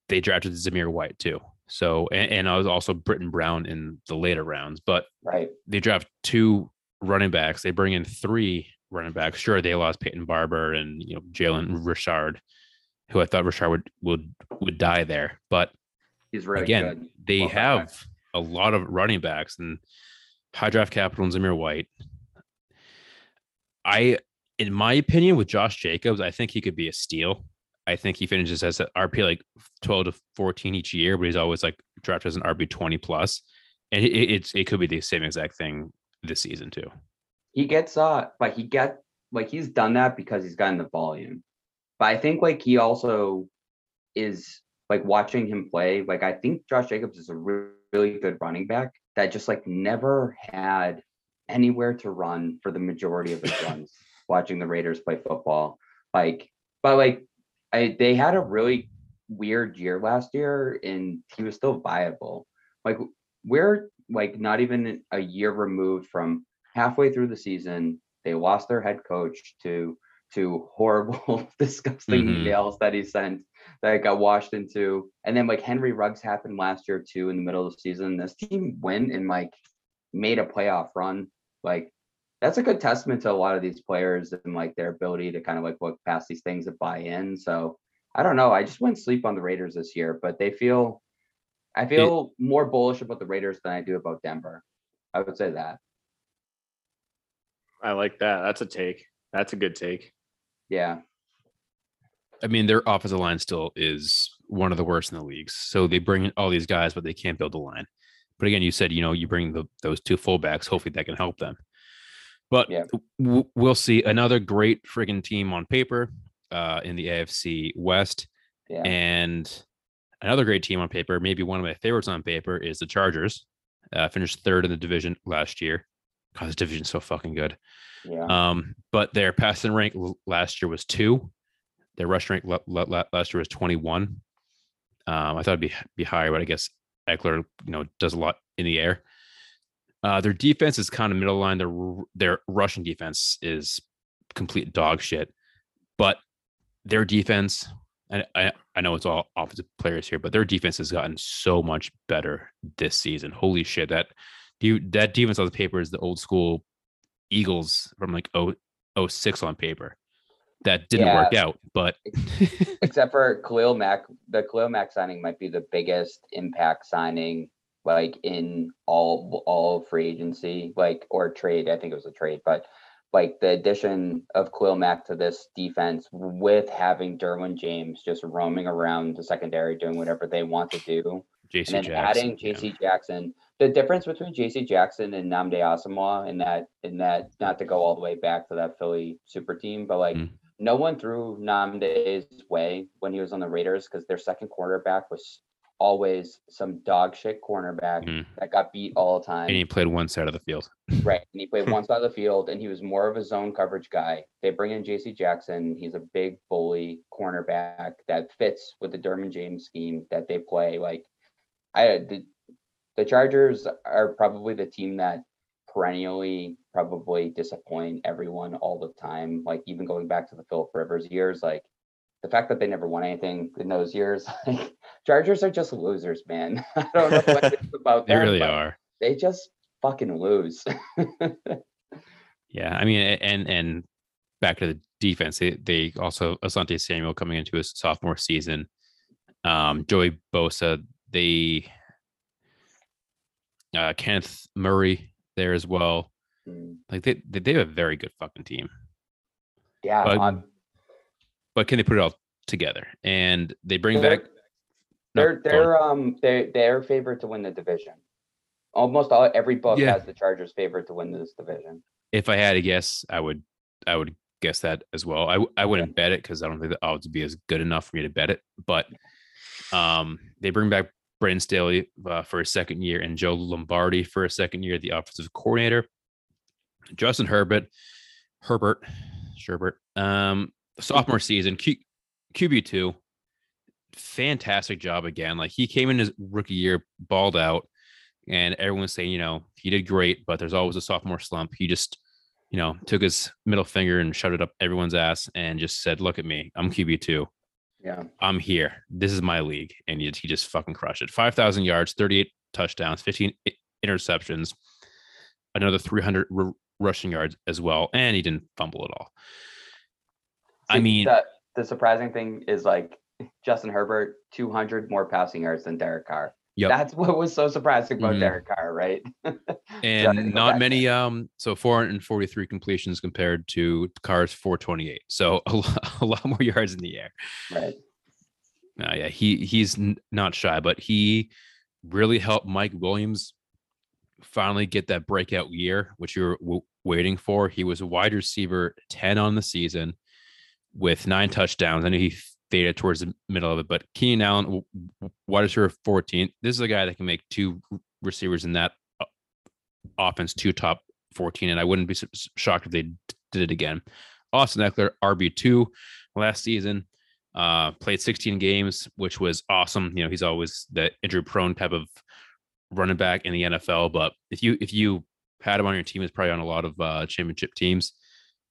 they drafted Zamir White too. So and, and I was also Brittain Brown in the later rounds, but Right. they draft two running backs. They bring in three running backs. Sure, they lost Peyton Barber and you know Jalen Richard, who I thought Richard would would would die there, but He's really again, good. they okay. have a lot of running backs and high draft capital and Zamir White. I, in my opinion, with Josh Jacobs, I think he could be a steal. I think he finishes as an RB like 12 to 14 each year, but he's always like drafted as an RB 20 plus. And it, it- it's it could be the same exact thing this season too. He gets uh but he get like he's done that because he's gotten the volume. But I think like he also is like watching him play, like I think Josh Jacobs is a re- really good running back that just like never had anywhere to run for the majority of his runs watching the Raiders play football. Like but like I they had a really weird year last year and he was still viable. Like we're like not even a year removed from halfway through the season they lost their head coach to to horrible disgusting Mhm. emails that he sent that got washed into and then like henry ruggs happened last year too in the middle of the season this team went and like made a playoff run like that's a good testament to a lot of these players and like their ability to kind of like look past these things and buy in so i don't know i just went sleep on the raiders this year but they feel i feel more bullish about the raiders than i do about denver i would say that I like that. That's a take. That's a good take. Yeah I mean, their offensive line still is one of the worst in the leagues. So they bring in all these guys, but they can't build a line. But again, you said you know you bring the those two fullbacks. Hopefully that can help them. But Yeah. w- we'll see. Another great friggin' team on paper. uh, in the AFC West. Yeah. And another great team on paper, maybe one of my favorites on paper, is the Chargers. Uh, finished third in the division last year. God, this division's so fucking good. yeah. Um, but their passing rank l- last year was two. Their rush rank l- l- last year was 21. Um, I thought it'd be be higher, but I guess Ekeler, you know, does a lot in the air. Uh, their defense is kind of middle line. Their their rushing defense is complete dog shit. But their defense, and I I know it's all offensive players here, but their defense has gotten so much better this season. Holy shit! That you that defense on the paper is the old school Eagles from like oh oh six on paper. That didn't work out, but Except for Khalil Mack, the Khalil Mack signing might be the biggest impact signing like in all all free agency, like or trade. I think it was a trade, but like the addition of Khalil Mack to this defense with having Derwin James just roaming around the secondary doing whatever they want to do. JC and adding yeah. JC Jackson. The difference between JC Jackson and Nnamdi Asomugha in that in that not to go all the way back to that Philly super team, but like Mm. no one threw Nnamdi's way when he was on the Raiders because their second quarterback was always some dog shit cornerback Mhm. that got beat all the time. and he played one side of the field. Right. And he played one side of the field and he was more of a zone coverage guy. They bring in JC Jackson. He's a big bully cornerback that fits with the Derwin James scheme that they play. Like I the, the Chargers are probably the team that perennially probably disappoint everyone all the time. Like even going back to the Philip Rivers years, like the fact that they never won anything in those years, like Chargers are just losers, man. I don't know what it is about They them, really are. They just fucking lose. Yeah, I mean, and and back to the defense, they, they also Asante Samuel coming into his sophomore season. Um, Joey Bosa, they uh, Kenneth Murray there as well. Mm, Like they they they have a very good fucking team, Yeah, But- but can they put it all together? And they bring They're- back. No, they're on. they're um they they're favored to win the division. Almost all every book Yeah. has the Chargers favored to win this division. If I had to guess, I would I would guess that as well. I I wouldn't bet it because I don't think the odds would be as good enough for me to bet it. But um, they bring back Brandon Staley uh, for a second year and Joe Lombardi for a second year, the offensive coordinator. Justin Herbert, Herbert, Sherbert, um, sophomore season, Q, QB two, fantastic job again. Like he came in his rookie year, balled out, and everyone's saying, you know, he did great, but there's always a sophomore slump. He just, you know, took his middle finger and shut it up everyone's ass and just said, "Look at me, I'm QB two. Yeah. I'm here. This is my league." And he, he just fucking crushed it. Five thousand yards, thirty-eight touchdowns, fifteen interceptions, another three hundred r- rushing yards as well, and he didn't fumble at all. I mean, the, the surprising thing is like Justin Herbert, 200 more passing yards than Derek Carr. Yep. That's what was so surprising about Mhm. Derek Carr, right? and not many um so 443 completions compared to Carr's 428 so a lot, a lot more yards in the air right. uh, yeah he he's n- not shy but he really helped mike williams finally get that breakout year which you were w- waiting for he was a wide receiver 10 on the season with nine touchdowns i knew he faded towards the middle of it but keenan allen wide receiver 14 this is a guy that can make two receivers in that uh, offense two top 14 and i wouldn't be shocked if they did it again. Austin ekeler rb2 last season uh played 16 games which was awesome. You know he's always the injury prone type of running back in the nfl but if you if you had him on your team is probably on a lot of uh championship teams.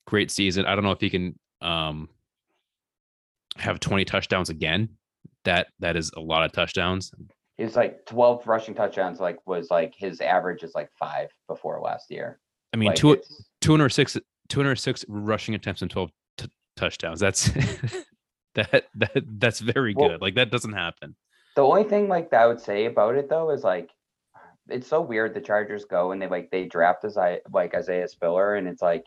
Great season. I don't know if he can um have 20 touchdowns again that that is a lot of touchdowns. Was like 12 rushing touchdowns, like was like his average is like five before last year. i mean Like, two, 206 206 rushing attempts and 12 t- touchdowns. That's that that that's very Well- good. Like that doesn't happen. The only thing like that I would say about it though is like it's so weird the Chargers go and they like they draft as I like Isaiah Spiller and it's like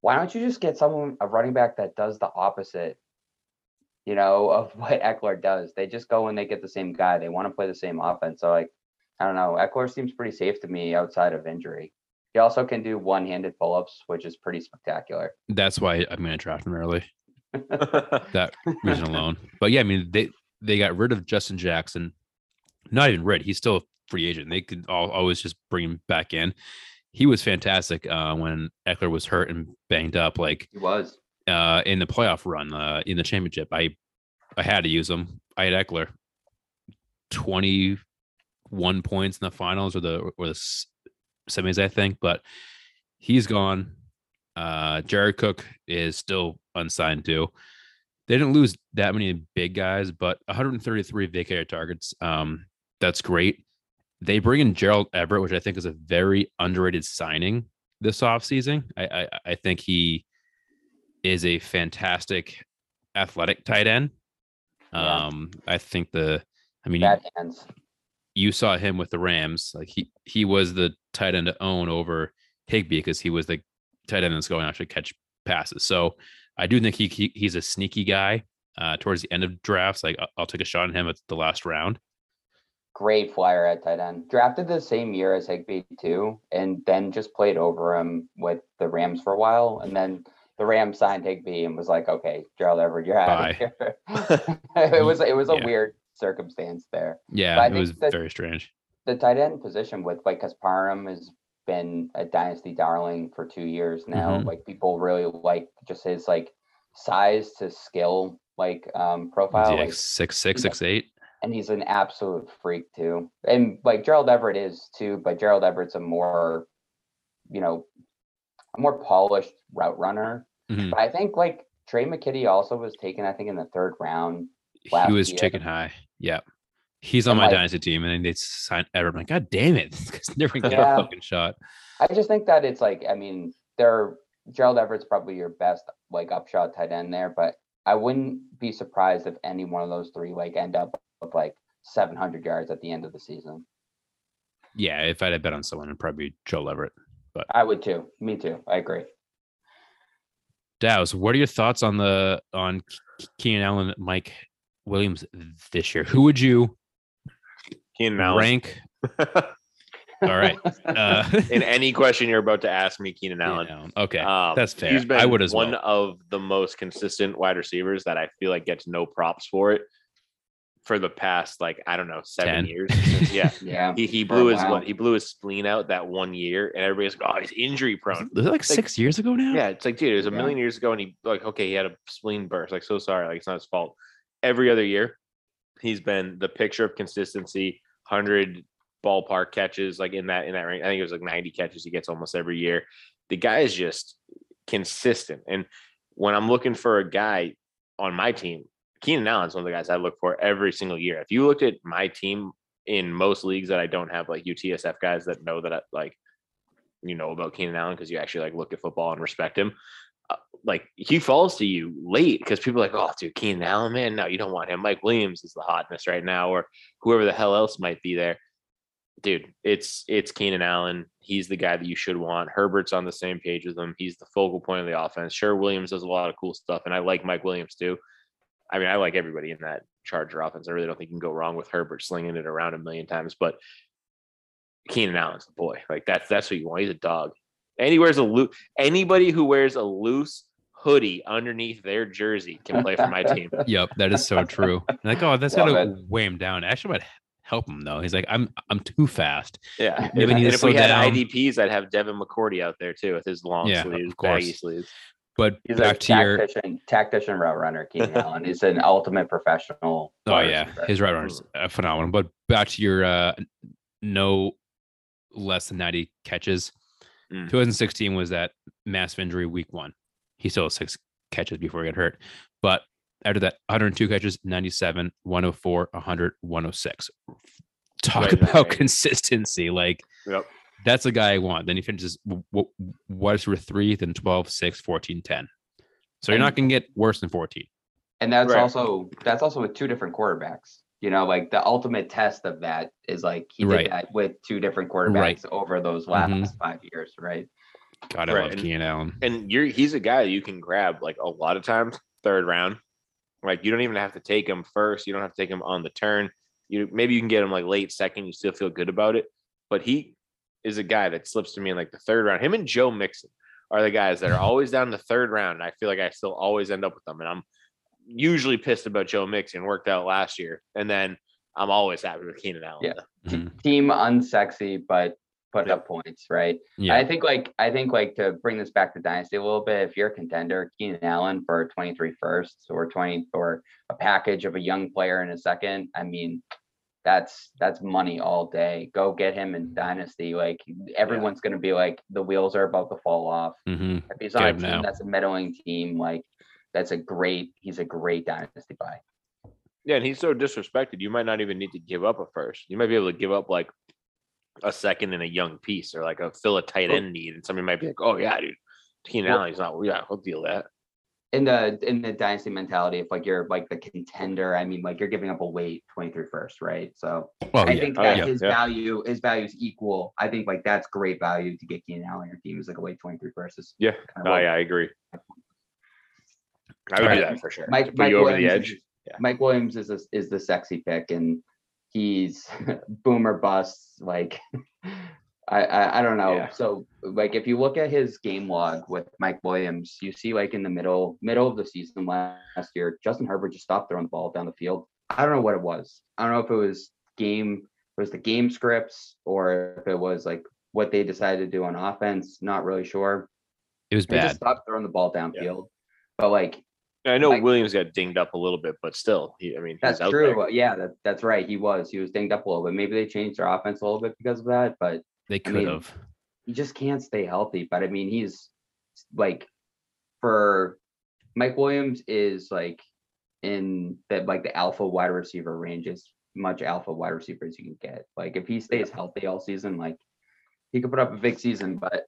why don't you just get someone a running back that does the opposite you know of what Ekeler does they just go and they get the same guy they want to play the same offense so like I don't know Ekeler seems pretty safe to me outside of injury he also can do one-handed pull-ups which is pretty spectacular that's why i'm going to draft him early that reason alone. But yeah, I mean they they got rid of Justin Jackson. Not even rid. He's still a free agent. They could all, always just bring him back in. He was fantastic uh, when Ekeler was hurt and banged up. Like He was. Uh, in the playoff run uh, in the championship, I I had to use him. I had Ekeler, twenty one points in the finals or the or the semis, I think. But he's gone. Uh, Jared Cook is still unsigned too. They didn't lose that many big guys, but 133 vacated targets. Um, that's great. They bring in Gerald Everett, which I think is a very underrated signing this offseason. I, I I think he is a fantastic athletic tight end. Yeah. Um, I think the I mean you, Bad hands. you saw him with the Rams. Like he he was the tight end to own over Higbee because he was the tight end that's going to actually catch passes. So I do think he, he he's a sneaky guy. Uh, towards the end of drafts, like I'll, I'll take a shot on him at the last round. Great flyer at tight end. Drafted the same year as Higbee too, and then just played over him with the Rams for a while, and then the Rams signed Higbee and was like, "Okay, Gerald Everett, you're out of here." it was it was a Yeah. weird circumstance there. Yeah, But it was think that- very strange. The tight end position with like Kasparum has been a dynasty darling for two years now. Mhm. Like people really like just his like size to skill like um profile. he like, like six six yeah. six eight? and he's an absolute freak too. And like Gerald Everett is too, but Gerald Everett's a more, you know, a more polished route runner. Mhm. But I think like Tre' McKitty also was taken, I think, in the third round. last He was year. taken high. Yeah. He's on And, my like- dynasty team, and they signed Everett. Like, God damn it! This guy's never gonna get Yeah. a fucking shot. I just think that it's like, I mean, they're Gerald Everett's probably your best like upshot tight end there, but I wouldn't be surprised if any one of those three like end up with like 700 yards at the end of the season. Yeah, if I'd have bet on someone, it'd probably be Joe Everett. I would too. Me too. I agree. Dows, what are your thoughts on the on Keenan Allen, Mike Williams this year? Who would you Keenan Allen. rank? All right, uh, In any question you're about to ask me, Keenan Keenan Allen. Allen. Okay, Um, that's fair. He's been I would as one well. of the most consistent wide receivers that I feel like gets no props for it for the past like I don't know seven Ten. years. yeah, Yeah. he he For a blew his while. what he blew his spleen out that one year, and everybody's like, oh, he's injury prone. Was it like six years ago now? Yeah, it's like, dude, it was a Yeah. million years ago, and he like, okay, he had a spleen burst. Like, so sorry, like it's not his fault. Every other year, he's been the picture of consistency. Hundred ballpark catches, like in that in that range. I think it was like ninety catches he gets almost every year. The guy is just consistent, and when I'm looking for a guy on my team, Keenan Allen's one of the guys I look for every single year. If you looked at my team in most leagues that I don't have like UTSF guys that know that I like you know about Keenan Allen because you actually like look at football and respect him. Uh, like he falls to you late because people are like, oh, dude, Keenan Allen, man, no, you don't want him. Mike Williams is the hotness right now, or whoever the hell else might be there. Dude, it's it's Keenan Allen. He's the guy that you should want. Herbert's on the same page with him. He's the focal point of the offense. Sure, Williams does a lot of cool stuff, and I like Mike Williams too. I mean, I like everybody in that Charger offense. I really don't think you can go wrong with Herbert slinging it around a million times, but Keenan Allen's the boy. Like that's that's what you want. He's a dog. And he wears a loose. Anybody who wears a loose hoodie underneath their jersey can play for my team. Yep, that is so true. Like, oh, that's Love gonna it. weigh him down. Actually, might help him though. He's like, I'm I'm too fast. Yeah. Maybe If, and if we had down. IDPs, I'd have Devin McCourty out there too with his long Yeah, sleeves, baggy sleeves. But He's a back to your tactician, tactician route runner, Keenan Allen. He's an ultimate professional. Oh yeah, receiver. his right arm is phenomenal. But back to your uh, no less than ninety catches. Mm. 2016 was that massive injury week one. He still had six catches before he got hurt. But after that, 102 catches, 97, 104, 100, 106. Talk Right about range. consistency. Like Yep. That's a guy I want. Then he finishes w- w- wide three, then 12, 6, 14, 10. So you're not going to get worse than 14. And that's Right. also that's also with two different quarterbacks. You know, like the ultimate test of that is like he Right. did that with two different quarterbacks Right. over those last Mhm. five years, right? God, I Right, love and- Keenan Allen. And you're he's a guy you can grab like a lot of times third round. Like you don't even have to take him first. You don't have to take him on the turn. You maybe you can get him like late second. You still feel good about it. But he is a guy that slips to me in like the third round. Him and Joe Mixon are the guys that are always down the third round. And I feel like I still always end up with them. And I'm usually pissed about Joe Mixon worked out last year. And then I'm always happy with Keenan Allen. Yeah. though. Mhm. Team unsexy, but put Yeah. up points, right? Yeah. I think like I think like to bring this back to dynasty a little bit, if you're a contender, Keenan Allen for 23 firsts or 20 or a package of a young player in a second, I mean, that's that's money all day. Go get him in dynasty. Like everyone's gonna be like the wheels are about to fall off. hmm If he's on a Get team now. that's a middling team, like that's a great, he's a great dynasty buy. Yeah, and he's so disrespected. You might not even need to give up a first. You might be able to give up like a second and a young piece, or like a fill a tight end need, and somebody might be like, "Oh yeah, dude, Keenan Well- Allen, he's not. Yeah, we'll deal that." In the in the dynasty mentality, if like you're like the contender, I mean, like you're giving up a weight 23 first, right? So Well, I yeah. think Oh, that yeah, his yeah. value, his value is equal. I think like that's great value to get Keenan Allen on your team is like a weight 23 versus. Yeah. kind of Oh yeah, I agree. I would Alright. do that for sure. Mike, Put Mike you over the Williams edge. Is, Mike Williams is a, is the sexy pick, and he's boomer bust. Like I, I I don't know. Yeah. So like if you look at his game log with Mike Williams, you see like in the middle middle of the season last year, Justin Herbert just stopped throwing the ball down the field. I don't know what it was. I don't know if it was game it was the game scripts or if it was like what they decided to do on offense. Not really sure. It was They just stopped throwing the ball downfield. But like I know Mike- Williams got dinged up a little bit, but still, he, I mean, That's he's out true. there. Yeah, that, that's right. He was. He was dinged up a little bit. Maybe they changed their offense a little bit because of that, but They could mean, have. he just can't stay healthy. But I mean, he's like for Mike Williams is like in that like the alpha wide receiver range as much alpha wide receiver as you can get. Like if he stays healthy all season, like he could put up a big season, but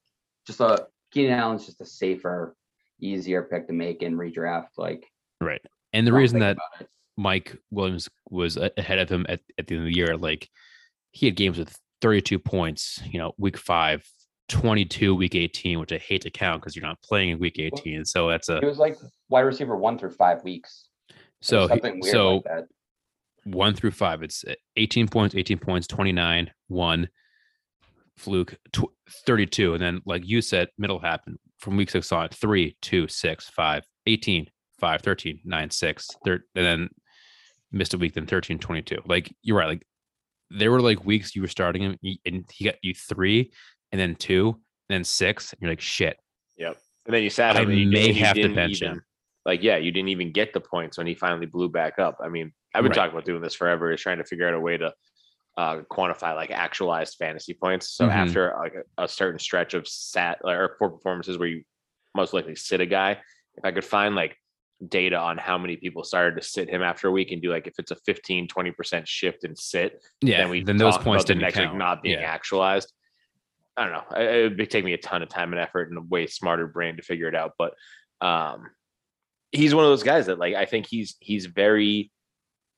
just a Keenan Allen's just a safer, easier pick to make and redraft. Like Right. And the reason that. Mike Williams was ahead of him at, at the end of the year, like he had games with 32 points, you know, week five, 22 week 18, which I hate to count because you're not playing in week 18. So that's a It was like wide receiver one through five weeks. So something weird so like that. one through five. It's uh, 18 points, 18 points, 29, one, fluke, tw- 32. And then, like you said, middle happened from week six on three, two, six, five, 18, five, 13, nine, six, thir- and then missed a week, then 13, 22. Like you're right. Like there were like weeks you were starting him and he got you three, and then two, and then six. And you're like, shit. Yep. And then you sat I him. and you may have to bench even- him. Like, yeah, you didn't even get the points when he finally blew back up. I mean, I've been Right. talking about doing this forever, is trying to figure out a way to uh, quantify like actualized fantasy points. So Mhm. after like a, a certain stretch of sat or poor performances where you most likely sit a guy, if I could find like data on how many people started to sit him after a week and do like if it's a 15 20% shift and sit Yeah. then we then those points didn't next count. week not being yeah. actualized. I don't know. It would be- take me a ton of time and effort and a way smarter brain to figure it out. But um, he's one of those guys that like I think he's he's very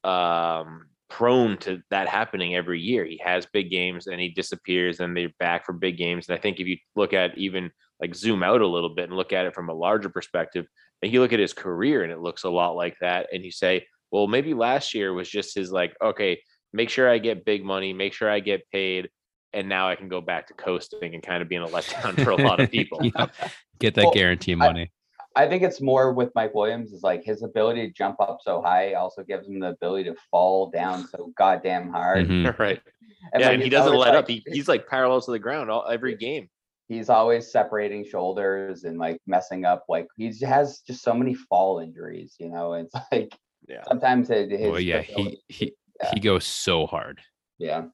um prone to that happening every year. He has big games and he disappears and they're back for big games. And I think if you look at even like zoom out a little bit and look at it from a larger perspective, and you look at his career and it looks a lot like that, and you say, well, maybe last year was just his like, okay, make sure I get big money, make sure I get paid, and now I can go back to coasting and kind of being a letdown for a lot of people. Yeah. Get that Well, guarantee money. I think it's more with Mike Williams is like his ability to jump up so high also gives him the ability to fall down so goddamn hard. Mhm. right. And yeah, like, and he doesn't let like- up. He, he's like parallel to the ground all every game. He's always separating shoulders and like messing up. Like he has just so many fall injuries, you know. It's like Yeah. sometimes his, his Well, yeah, he he yeah. he goes so hard. yeah.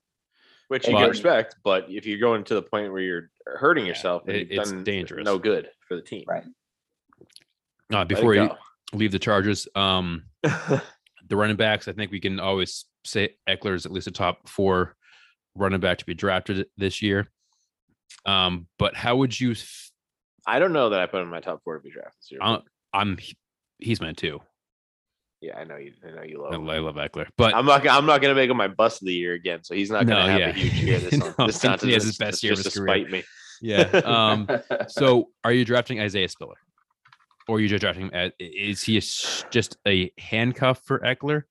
Which you But- can respect, but if you're going to the point where you're hurting yourself, it- you've it's done dangerous. No good for the team. Right. Uh, before you go. leave the Chargers, um, the running backs, I think we can always say Ekeler is at least a top four running back to be drafted this year. Um, but how would you? f- I don't know that I put him in my top four to be drafted this year. I- but I'm he's mine too. yeah, I know you. I know you I, love. him. I love Ekeler, but I'm not. I'm not going to make him my bust of the year again. So he's not going to No, have yeah. a huge year this, No, this he has his best year of his career. me. yeah. Um, so are you drafting Isaiah Spiller, or are you just drafting him? Is he just a handcuff for Ekeler?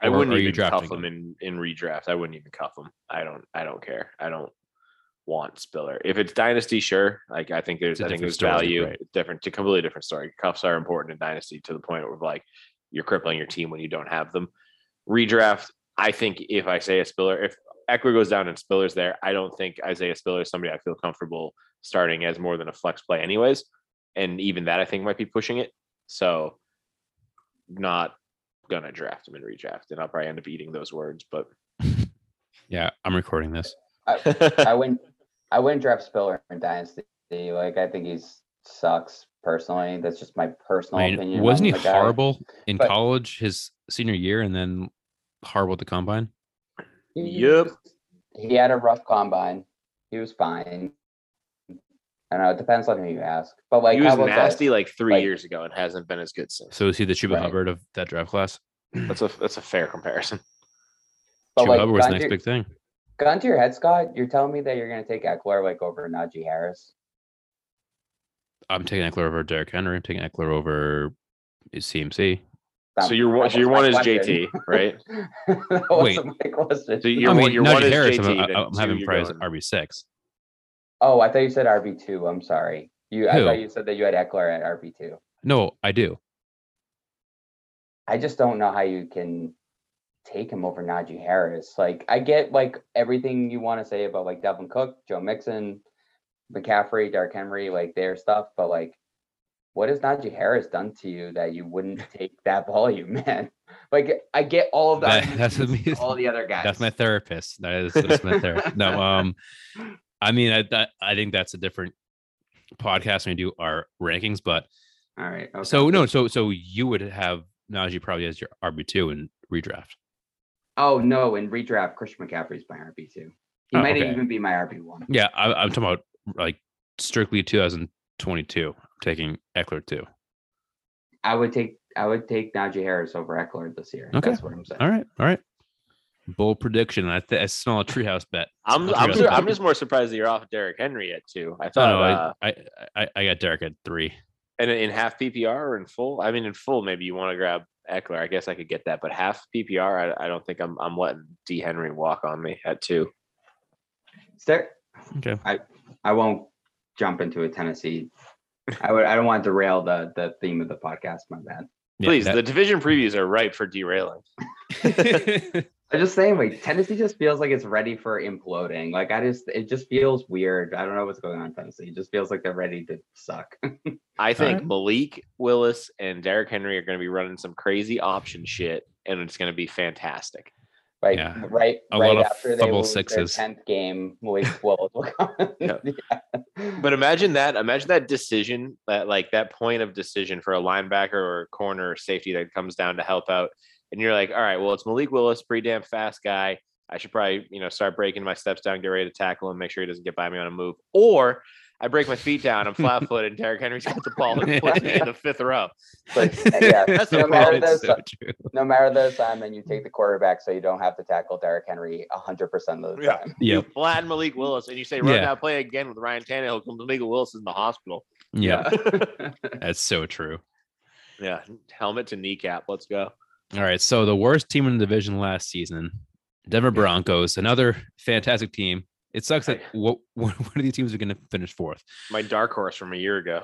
I wouldn't even cuff drafting him in in redraft. I wouldn't even cuff him. I don't. I don't care. I don't. Want Spiller. If it's dynasty, sure. Like I think there's It's a I think there's value. right. Different, it's a completely different story. Cuffs are important in dynasty to the point where like you're crippling your team when you don't have them. Redraft. I think if Isaiah Spiller, if Ekeler goes down and Spiller's there, I don't think Isaiah Spiller is somebody I feel comfortable starting as more than a flex play, anyways. And even that I think might be pushing it. So not gonna draft him in redraft, and I'll probably end up eating those words. But Yeah, I'm recording this. I wouldn't I wouldn't draft Spiller in Dynasty. Like I think he sucks personally. That's just my personal I mean, opinion. wasn't he on the guy. horrible in But- college his senior year and then horrible at the combine? Yep. He had a rough combine. He was fine. I don't know. It depends on who you ask. But like he was nasty this? like three Like- years ago and hasn't been as good since. So is he the Chuba Right. Hubbard of that draft class? That's a that's a fair comparison. But Chuba like Hubbard was the next to, big thing. Gun to your head, Scott. You're telling me that you're gonna take Ekeler like over Najee Harris? I'm taking Ekeler over Derrick Henry. I'm taking Ekeler over is CMC. That- so your one so your one is question. JT, right? that Wait. wasn't my question. So your I one mean, your Najee one is Harris. JT. I'm, I'm having you're prize RB six. Oh, I thought you said RB two. I'm sorry. You I thought you said that you had Ekeler at RB two. No, I do. I just don't know how you can take him over Najee Harris. Like I get like everything you want to say about like Dalvin Cook, Joe Mixon, McCaffrey, Derrick Henry, like their stuff, but like what has Najee Harris done to you that you wouldn't take that volume, man? Like I get all of That- that's me- all the other guys. That's my therapist. That is that's my therapist. No, um, I mean, I that, I think that's a different podcast when we do our rankings. But all right. Okay. so no, so so you would have Najee probably as your RB two in redraft. Oh no, in redraft, Christian McCaffrey's my RB two. He Oh, might okay. even be my RB one. Yeah, I, I'm talking about like strictly 2022. I'm taking Ekeler too. I would take I would take Najee Harris over Ekeler this year. Okay. That's what I'm saying. All right, all right. Bold prediction. I, th- I smell a treehouse bet. I'm Smell a I'm, treehouse sur- bet. I'm just more surprised that you're off Derrick Henry at two. I Oh, thought no, uh, I, I I I got Derrick at three. and in half PPR or in full. I mean, in full, maybe you want to grab Ekeler. I guess I could get that, but half PPR, I, I don't think I'm I'm letting D Henry walk on me at two. Is there Okay. I I won't jump into a Tennessee. I would I don't want to derail the the theme of the podcast, my bad. Yeah, Please, that- the division previews are ripe for derailing. I'm just saying like Tennessee just feels like it's ready for imploding. Like I just it just feels weird. I don't know what's going on in Tennessee. It just feels like they're ready to suck. I think right. Malik Willis and Derrick Henry are going to be running some crazy option shit, and it's going to be fantastic. Like Yeah. right A right lot of after they double lose sixes. their tenth game, Malik Willis will come. Yeah. Yeah. But imagine that. Imagine that decision, that like that point of decision for a linebacker or a corner or safety that comes down to help out, and you're like, all right, well, it's Malik Willis, pretty damn fast guy. I should probably, you know, start breaking my steps down, get ready to tackle him, make sure he doesn't get by me on a move. Or I break my feet down, I'm flat footed, and Derrick Henry's got the ball and puts me in the fifth row. But uh, yeah, That's no matter problem. the It's so true. Uh, no matter the assignment, you take the quarterback so you don't have to tackle Derrick Henry hundred percent of the Yeah. time. Yeah, You flatten Malik Willis and you say, run Yeah. that play again with Ryan Tannehill. Malik Willis is in the hospital. yeah, that's so true. Yeah. Helmet to kneecap. Let's go. All right, so the worst team in the division last season, Denver Broncos, another fantastic team. It sucks that what one of these teams are going to finish fourth. My dark horse from a year ago.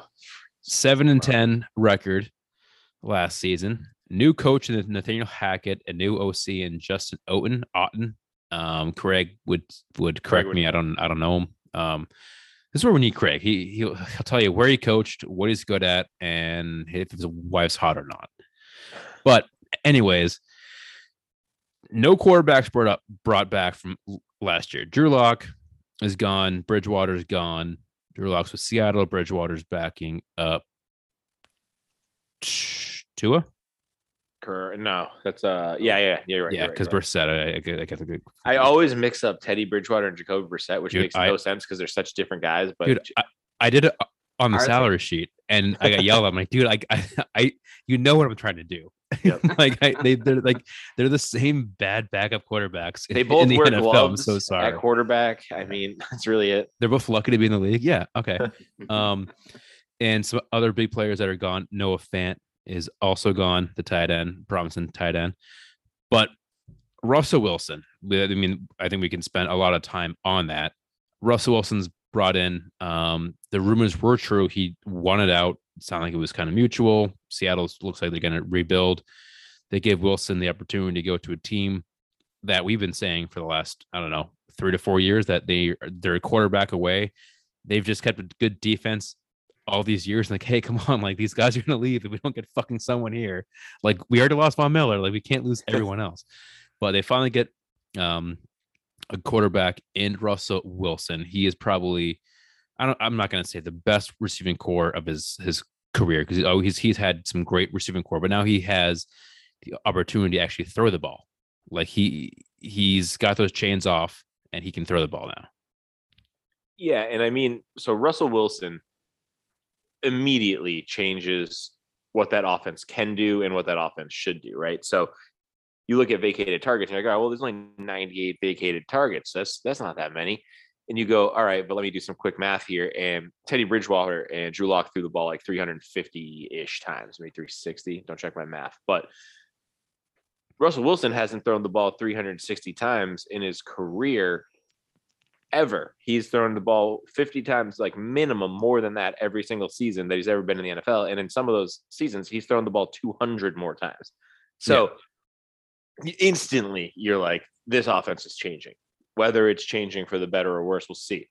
Seven and ten record last season. New coach in Nathaniel Hackett, a new OC and Justin Outten. Outten. Um, Craig would would correct would- me. I don't I don't know him. Um, this is where we need Craig. He he'll, he'll tell you where he coached, what he's good at, and if his wife's hot or not. But anyways, no quarterbacks brought up brought back from last year. Drew Lock is gone. Bridgewater's gone. Drew Lock's with Seattle. Bridgewater's backing up. Tua, No, that's uh yeah, yeah, you're right. yeah, right, because right. Brissett, I, I, get- I the good. I always mix up Teddy Bridgewater and Jacoby Brissett, which Dude, makes I- no sense because they're such different guys. But dude, I, I did it on the salary sheet, and I got yelled. at. I'm like, dude, I, I, I, you know what I'm trying to do. Yep. like I, they, they're like they're the same bad backup quarterbacks. they in both the wear NFL. I'm so sorry. at quarterback. I mean, that's really it. they're both lucky to be in the league. Yeah. Okay. Um, and some other big players that are gone. Noah Fant is also gone, the tight end, promising tight end. But Russell Wilson, I mean, I think we can spend a lot of time on that. Russell Wilson's brought in. Um, the rumors were true. He wanted out. It sounded like it was kind of mutual. Seattle looks like they're going to rebuild. They gave Wilson the opportunity to go to a team that we've been saying for the last, I don't know, three to four years that they they're a quarterback away. They've just kept a good defense all these years. Like, hey, come on, like these guys are gonna leave if we don't get fucking someone here. Like we already lost Von Miller. Like we can't lose everyone else. But they finally get um a quarterback in Russell Wilson. He is probably I don't I'm not gonna say the best receiving core of his his career because oh he's he's had some great receiving core, but now he has the opportunity to actually throw the ball. Like he he's got those chains off and he can throw the ball now. Yeah, and I mean, so Russell Wilson immediately changes what that offense can do and what that offense should do, right? So you look at vacated targets and you're like, oh, well, there's only 98 vacated targets. That's that's not that many. And you go, all right, but let me do some quick math here. And Teddy Bridgewater and Drew Lock threw the ball like 350-ish times, maybe 360. Don't check my math. But Russell Wilson hasn't thrown the ball 360 times in his career ever. He's thrown the ball 50 times, like minimum more than that every single season that he's ever been in the NFL. And in some of those seasons, he's thrown the ball 200 more times. So yeah. instantly, you're like, this offense is changing. Whether it's changing for the better or worse, we'll see.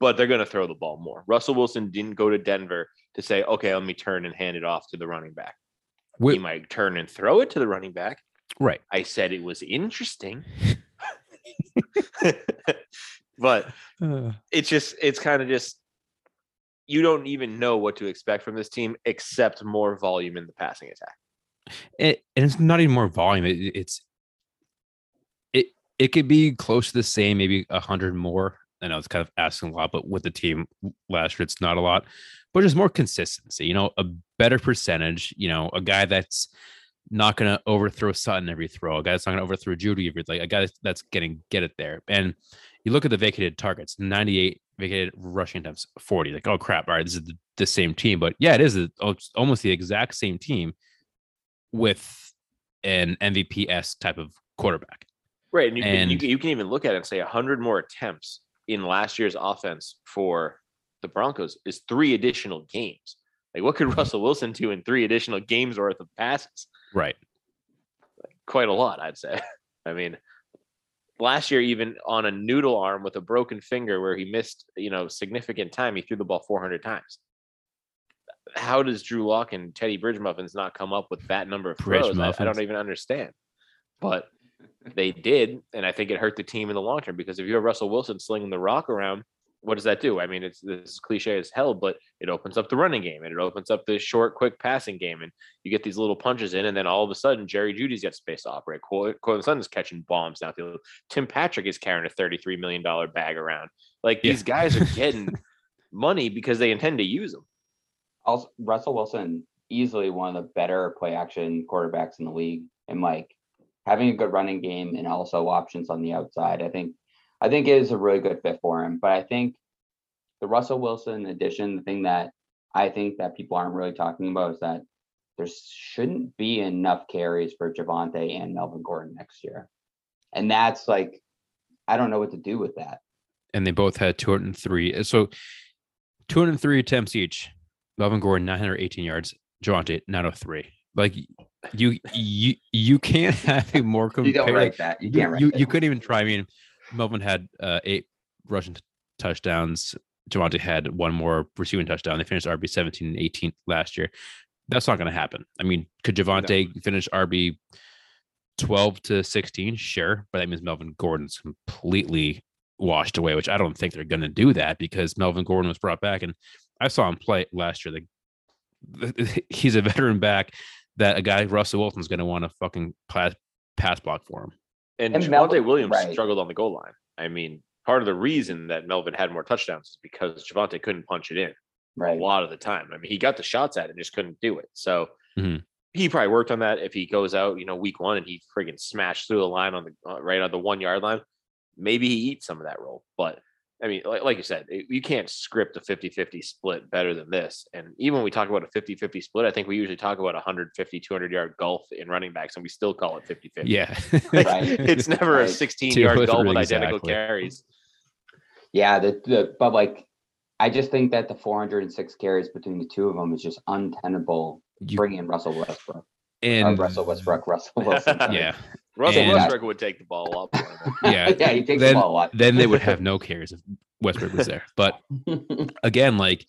But they're going to throw the ball more. Russell Wilson didn't go to Denver to say, okay, let me turn and hand it off to the running back. We, he might turn and throw it to the running back. Right. I said it was interesting. but uh. it's just it's kind of just you don't even know what to expect from this team except more volume in the passing attack. It, and it's not even more volume. It, it's it could be close to the same, maybe a hundred more. I know it's kind of asking a lot, but with the team last year, it's not a lot. But just more consistency. You know, a better percentage. You know, a guy that's not going to overthrow Sutton every throw, a guy that's not going to overthrow Jeudy every like a guy that's getting get it there. And you look at the vacated targets, 98 vacated rushing attempts, 40. Like, oh crap, all right, this is the, the same team. But yeah, it is oh, almost the exact same team with an MVP s type of quarterback. Right, and, you, and can, you, you can even look at it and say 100 more attempts in last year's offense for the Broncos is three additional games. Like, what could Russell Wilson do in three additional games worth of passes? Right. Quite a lot, I'd say. I mean, last year, even on a noodle arm with a broken finger where he missed, you know, significant time, he threw the ball 400 times. How does Drew Lock and Teddy Bridge Muffins not come up with that number of throws? I, I don't even understand. But they did, and I think it hurt the team in the long term because if you have Russell Wilson slinging the rock around, what does that do? I mean, it's this cliche as hell, but it opens up the running game and it opens up the short, quick passing game, and you get these little punches in, and then all of a sudden, Jerry Jeudy's got space to operate. Courtland Sutton is catching bombs now. Tim Patrick is carrying a thirty-three million dollar bag around. Like these yeah. guys are getting money because they intend to use them. Also, Russell Wilson easily one of the better play action quarterbacks in the league, and like having a good running game and also options on the outside. I think I think it is a really good fit for him. But I think the Russell Wilson addition, the thing that I think that people aren't really talking about is that there shouldn't be enough carries for Javonte and Melvin Gordon next year. And that's like, I don't know what to do with that. And they both had 203. Uh, so 203 attempts each. Melvin Gordon, 918 yards. Javonte, 903. Like you, you, you can't have a more compare. you don't write that. You can't. You, you, you couldn't even try. I mean, Melvin had uh, eight rushing t- touchdowns. Javonte had one more receiving touchdown. They finished RB 17 and 18 last year. That's not going to happen. I mean, could Javonte no. finish RB 12 to 16? Sure. But that means Melvin Gordon's completely washed away, which I don't think they're going to do that because Melvin Gordon was brought back. And I saw him play last year. Like, he's a veteran back that a guy, Russell Wilson's going to want to fucking pass, pass block for him. And, and Javonte Williams right. struggled on the goal line. I mean, part of the reason that Melvin had more touchdowns is because Javonte couldn't punch it in right. a lot of the time. I mean, he got the shots at it and just couldn't do it. So mm-hmm. he probably worked on that. If he goes out, you know, week one and he friggin' smashed through the line on the uh, right on the one yard line, maybe he eats some of that role. But I mean, like, like you said, it, you can't script a 50 50 split better than this. And even when we talk about a 50 50 split, I think we usually talk about a 150, 200 yard gulf in running backs, and we still call it 50 50. Yeah. like, It's never right. a 16 yard gulf with identical carries. Yeah, the, the but like I just think that the 406 carries between the two of them is just untenable. You- Bringing in Russell Westbrook, uh, Russell Westbrook, Russell Wilson. yeah, Russell And- Westbrook would take the ball up. yeah, yeah, he takes then- the ball a lot. then they would have no cares if Westbrook was there. But again, like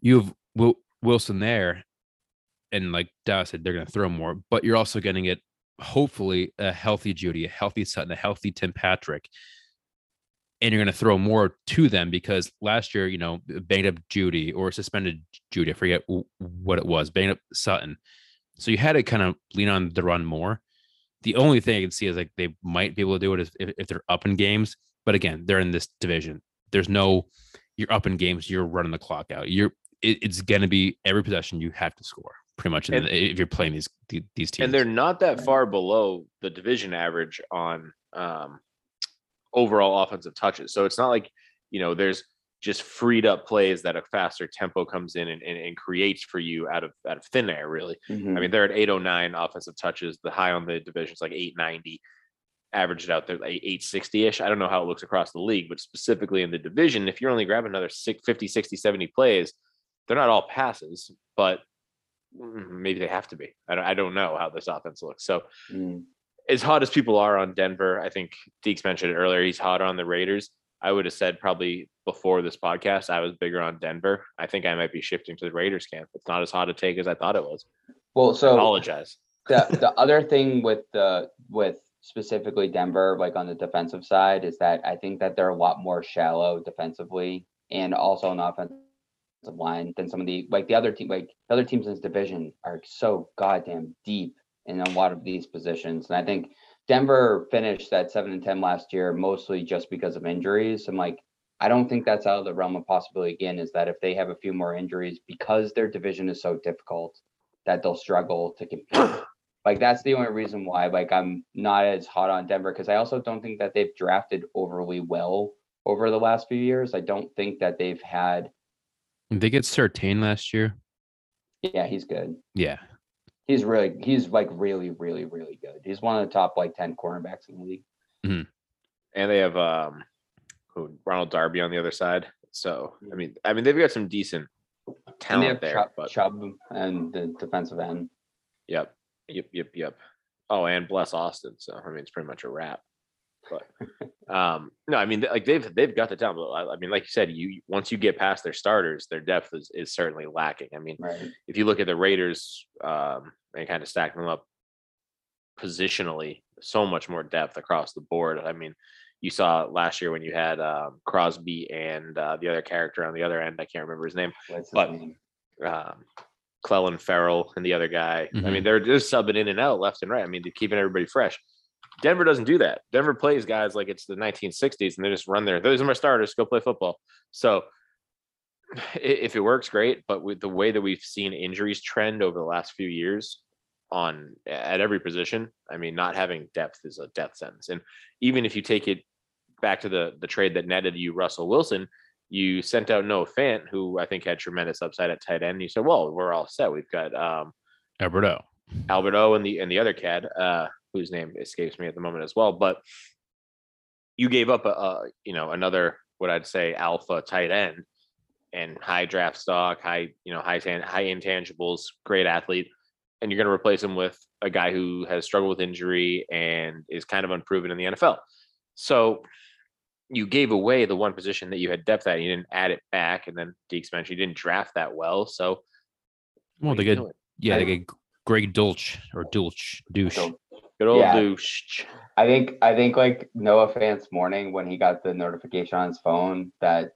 you have Wil- Wilson there, and like Dallas said, they're going to throw more, but you're also getting it. Hopefully, a healthy Jeudy, a healthy Sutton, a healthy Tim Patrick, and you're going to throw more to them because last year, you know, banged up Jeudy or suspended Jeudy. I forget what it was, banged up Sutton. So you had to kind of lean on the run more. The only thing I can see is like they might be able to do it is if, if they're up in games. But again, they're in this division. There's no you're up in games, you're running the clock out. You're it, it's gonna be every possession you have to score pretty much And- the, if you're playing these these teams. and they're not that far below the division average on um, overall offensive touches. So it's not like you know there's just freed up plays that a faster tempo comes in and, and, and creates for you out of out of thin air. Really, Mhm. I mean they're at 809 offensive touches. The high on the division is like 890. Averaged out there like 860 ish. I don't know how it looks across the league, but specifically in the division, if you're only grabbing another six, 50, 60, 70 plays, they're not all passes, but mm, maybe they have to be. I don't, I don't know how this offense looks. So Mm. as hot as people are on Denver, I think Deeks mentioned it earlier. He's hot on the Raiders. I would have said probably before this podcast, I was bigger on Denver. I think I might be shifting to the Raiders camp. It's not as hot a take as I thought it was. Well, so I Apologize. the the other thing with the with specifically Denver, like on the defensive side, is that I think that they're a lot more shallow defensively and also on the offensive line than some of the like the other team like the other teams in this division are so goddamn deep in a lot of these positions. And I think Denver finished at seven and ten last year mostly just because of injuries. And like I don't think that's out of the realm of possibility again, is that if they have a few more injuries because their division is so difficult that they'll struggle to compete. Like that's the only reason why like I'm not as hot on Denver because I also don't think that they've drafted overly well over the last few years. I don't think that they've had Did they get Surtain last year. yeah, he's good. Yeah, He's really he's like really, really, really good. He's one of the top like 10 cornerbacks in the league. And they have um who, Ronald Darby on the other side. So I mean, I mean they've got some decent talent have there. Chubb, But Chubb and the defensive end. yep, yep, yep, yep. Oh, and bless Austin. So I mean, it's pretty much a wrap. But um, no, I mean, like they've they've got the talent. But I, I mean, like you said, you once you get past their starters, their depth is, is certainly lacking. I mean, Right. if you look at the Raiders um, and kind of stack them up positionally, so much more depth across the board. I mean, you saw last year when you had um, Crosby and uh, the other character on the other end. I can't remember his name. What's his But- name? Um, Clelin Ferrell and the other guy. I Mhm. mean, they're just subbing in and out left and right. I mean, they're keeping everybody fresh. Denver doesn't do that. Denver plays guys like it's the 1960s and they just run there. Those are my starters. Go play football. So if it works, great. But with the way that we've seen injuries trend over the last few years on at every position, I mean, not having depth is a death sentence. And even if you take it back to the the trade that netted you Russell Wilson, you sent out Noah Fant, who I think had tremendous upside at tight end. You said, "Well, we're all set. We've got um, Albert O. Alberto and the and the other cad. uh, whose name escapes me at the moment as well. But you gave up a, a you know another what I'd say alpha tight end and high draft stock, high you know high tan- high intangibles, great athlete, and you're going to replace him with a guy who has struggled with injury and is kind of unproven in the NFL. So you gave away the one position that you had depth at. You didn't add it back, and then Deeks mentioned you didn't draft that well. So Well, they get yeah, they get Greg Dulcich or Dulch douche. Good old Yeah. douche. I think I think like Noah Fant's morning when he got the notification on his phone that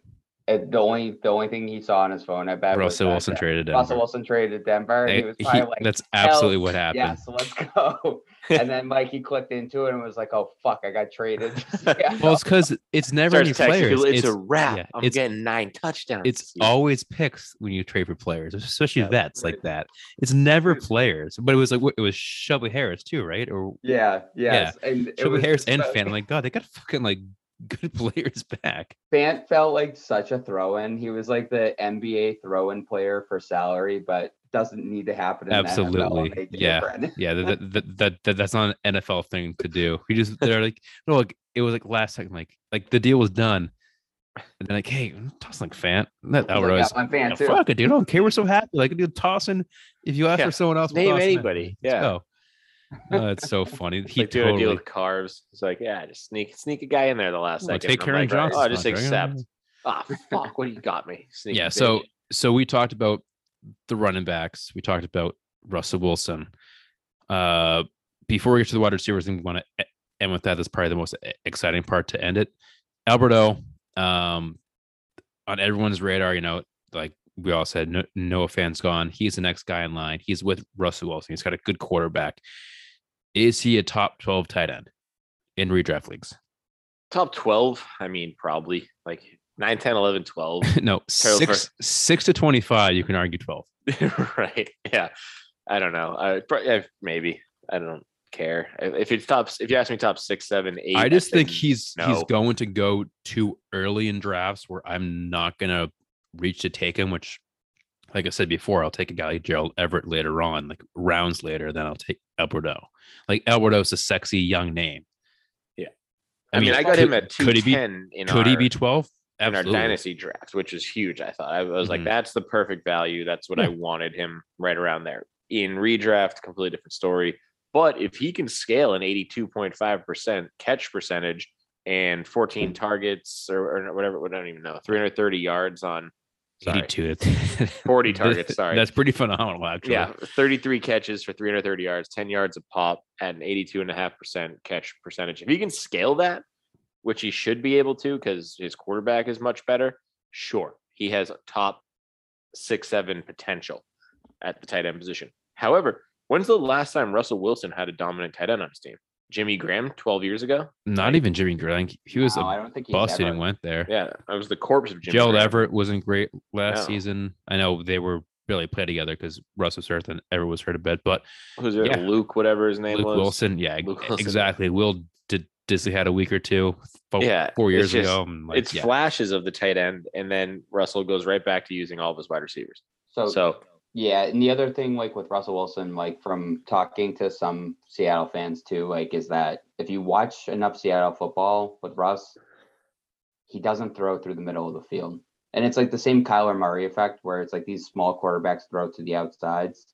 it, the only the only thing he saw on his phone I bet Russell that, Wilson uh, traded Russell Denver. Wilson traded Denver. and he was he- like, that's absolutely what happened. Yes, let's go. and then like he clicked into it and was like, "Oh fuck, I got traded." Yeah. Well, it's because it's never any players. people, It's, It's, a wrap. yeah, I'm it's- getting nine touchdowns. it's this season." always picks when you trade for players, especially Yeah, vets right. like that. It's never players, but it was like it was Shelby Harris too, right? Or yeah, yes. And it Shelby was Harris just and so- Fan. Like God, they got fucking like good players back. Fant felt like such a throw-in. He was like the NBA throw-in player for salary, but doesn't need to happen. In the NFL Absolutely. Yeah. Yeah, that, that, that, that that's not an NFL thing to do. We just they're like no, like it was like last second, like like the deal was done. And then like, hey, I'm tossing like Fant. That He's like, Alvarez. "Yeah, I'm a fan "Yeah, too. fuck it, dude. I don't care. We're so happy. Like, dude, tossing. If you ask Yeah, for someone else, we'll name toss him in. anybody, Let's yeah. go. Oh, it's so funny. He like doing a deal with carbs. It's like, yeah, just sneak sneak a guy in there the last Well, second. take Karen like, Johnson's Oh, just contract. accept. Ah, fuck, what do you got me? Sneaky yeah. bitch. So so we talked about the running backs. We talked about Russell Wilson. Uh, before we get to the wide receivers, I think we want to end with that. That's probably the most exciting part to end it. Albert O, um, on everyone's radar, you know, like we all said, no, Noah Fant's gone. He's the next guy in line. He's with Russell Wilson. He's got a good quarterback. Is he a top 12 tight end in redraft leagues? top 12, I mean, probably like 9, 10, 11, 12. no, six six to 25. You can argue 12. right. Yeah. I don't know. I, yeah, maybe. I don't care. If it's top, if you ask me top six, seven, eight, I just think say he's he's going to go too early in drafts where I'm not gonna reach to take him. Which, like I said before, I'll take a guy like Gerald Everett later on, like rounds later. Then I'll take Albert O. Like Albert O's a sexy young name. Yeah. I mean, I got could- him at could he be 210 in could our, he be 12? in our dynasty draft, which is huge. I thought I was like, Mhm. that's the perfect value. That's what Yeah. I wanted him right around there. In redraft, completely different story. But if he can scale an 82.5% catch percentage and 14 targets or, or whatever, I don't even know, 330 yards on sorry, 82. 40 targets. Sorry. That's pretty phenomenal, actually. Yeah, 33 catches for 330 yards, 10 yards a pop at an 82.5% catch percentage. If he can scale that, which he should be able to because his quarterback is much better, sure. He has top six, seven potential at the tight end position. However, when's the last time Russell Wilson had a dominant tight end on his team? Jimmy Graham 12 years ago? Not even Jimmy Graham. He was No, a I don't think he's busted ever- and went there. Yeah, I was the corpse of Jimmy Gerald Graham. Everett wasn't great last No. season. I know they were really played together because Russ was hurt and Everett was hurt a bit, but Who's it? Yeah. Luke, whatever his name Luke was. Wilson, yeah, Luke ex- Wilson. exactly. Will did Dissly had a week or two, fo- Yeah, four years just- ago. like, it's yeah. flashes of the tight end, and then Russell goes right back to using all of his wide receivers. So, So yeah, and the other thing, like with Russell Wilson, like from talking to some Seattle fans too, like is that if you watch enough Seattle football with Russ, he doesn't throw through the middle of the field, and it's like the same Kyler Murray effect, where it's like these small quarterbacks throw to the outsides.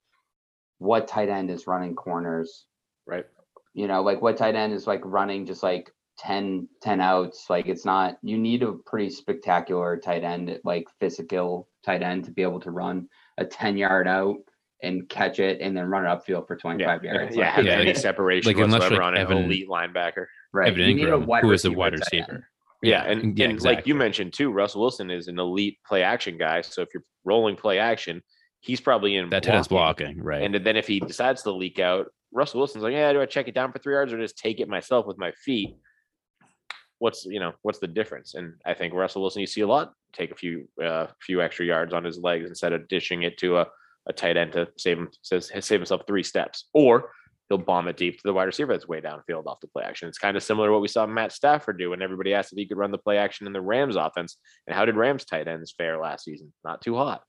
What tight end is running corners? right. You know, like what tight end is like running just like 10, 10 outs? Like it's not, you need a pretty spectacular tight end, like physical tight end to be able to run a 10 yard out and catch it and then run it upfield for 25 Yeah, yards. yeah, Like, Yeah, any separation like, unless, whatsoever like, on an elite linebacker. right. Evan You need a Engram, wide who is a receiver wide receiver. Yeah, and, yeah, and like you mentioned too, Russell Wilson is an elite play action guy. So if you're rolling play action, he's probably in That tight blocking. blocking, right? And then if he decides to leak out, Russell Wilson's like, yeah, do I check it down for three yards or just take it myself with my feet? What's you know what's the difference? And I think Russell Wilson, you see a lot take a few uh, few extra yards on his legs instead of dishing it to a, a tight end to save him says save himself three steps, or he'll bomb it deep to the wide receiver that's way downfield off the play action. It's kind of similar to what we saw Matt Stafford do when everybody asked if he could run the play action in the Rams offense. And how did Rams tight ends fare last season? Not too hot.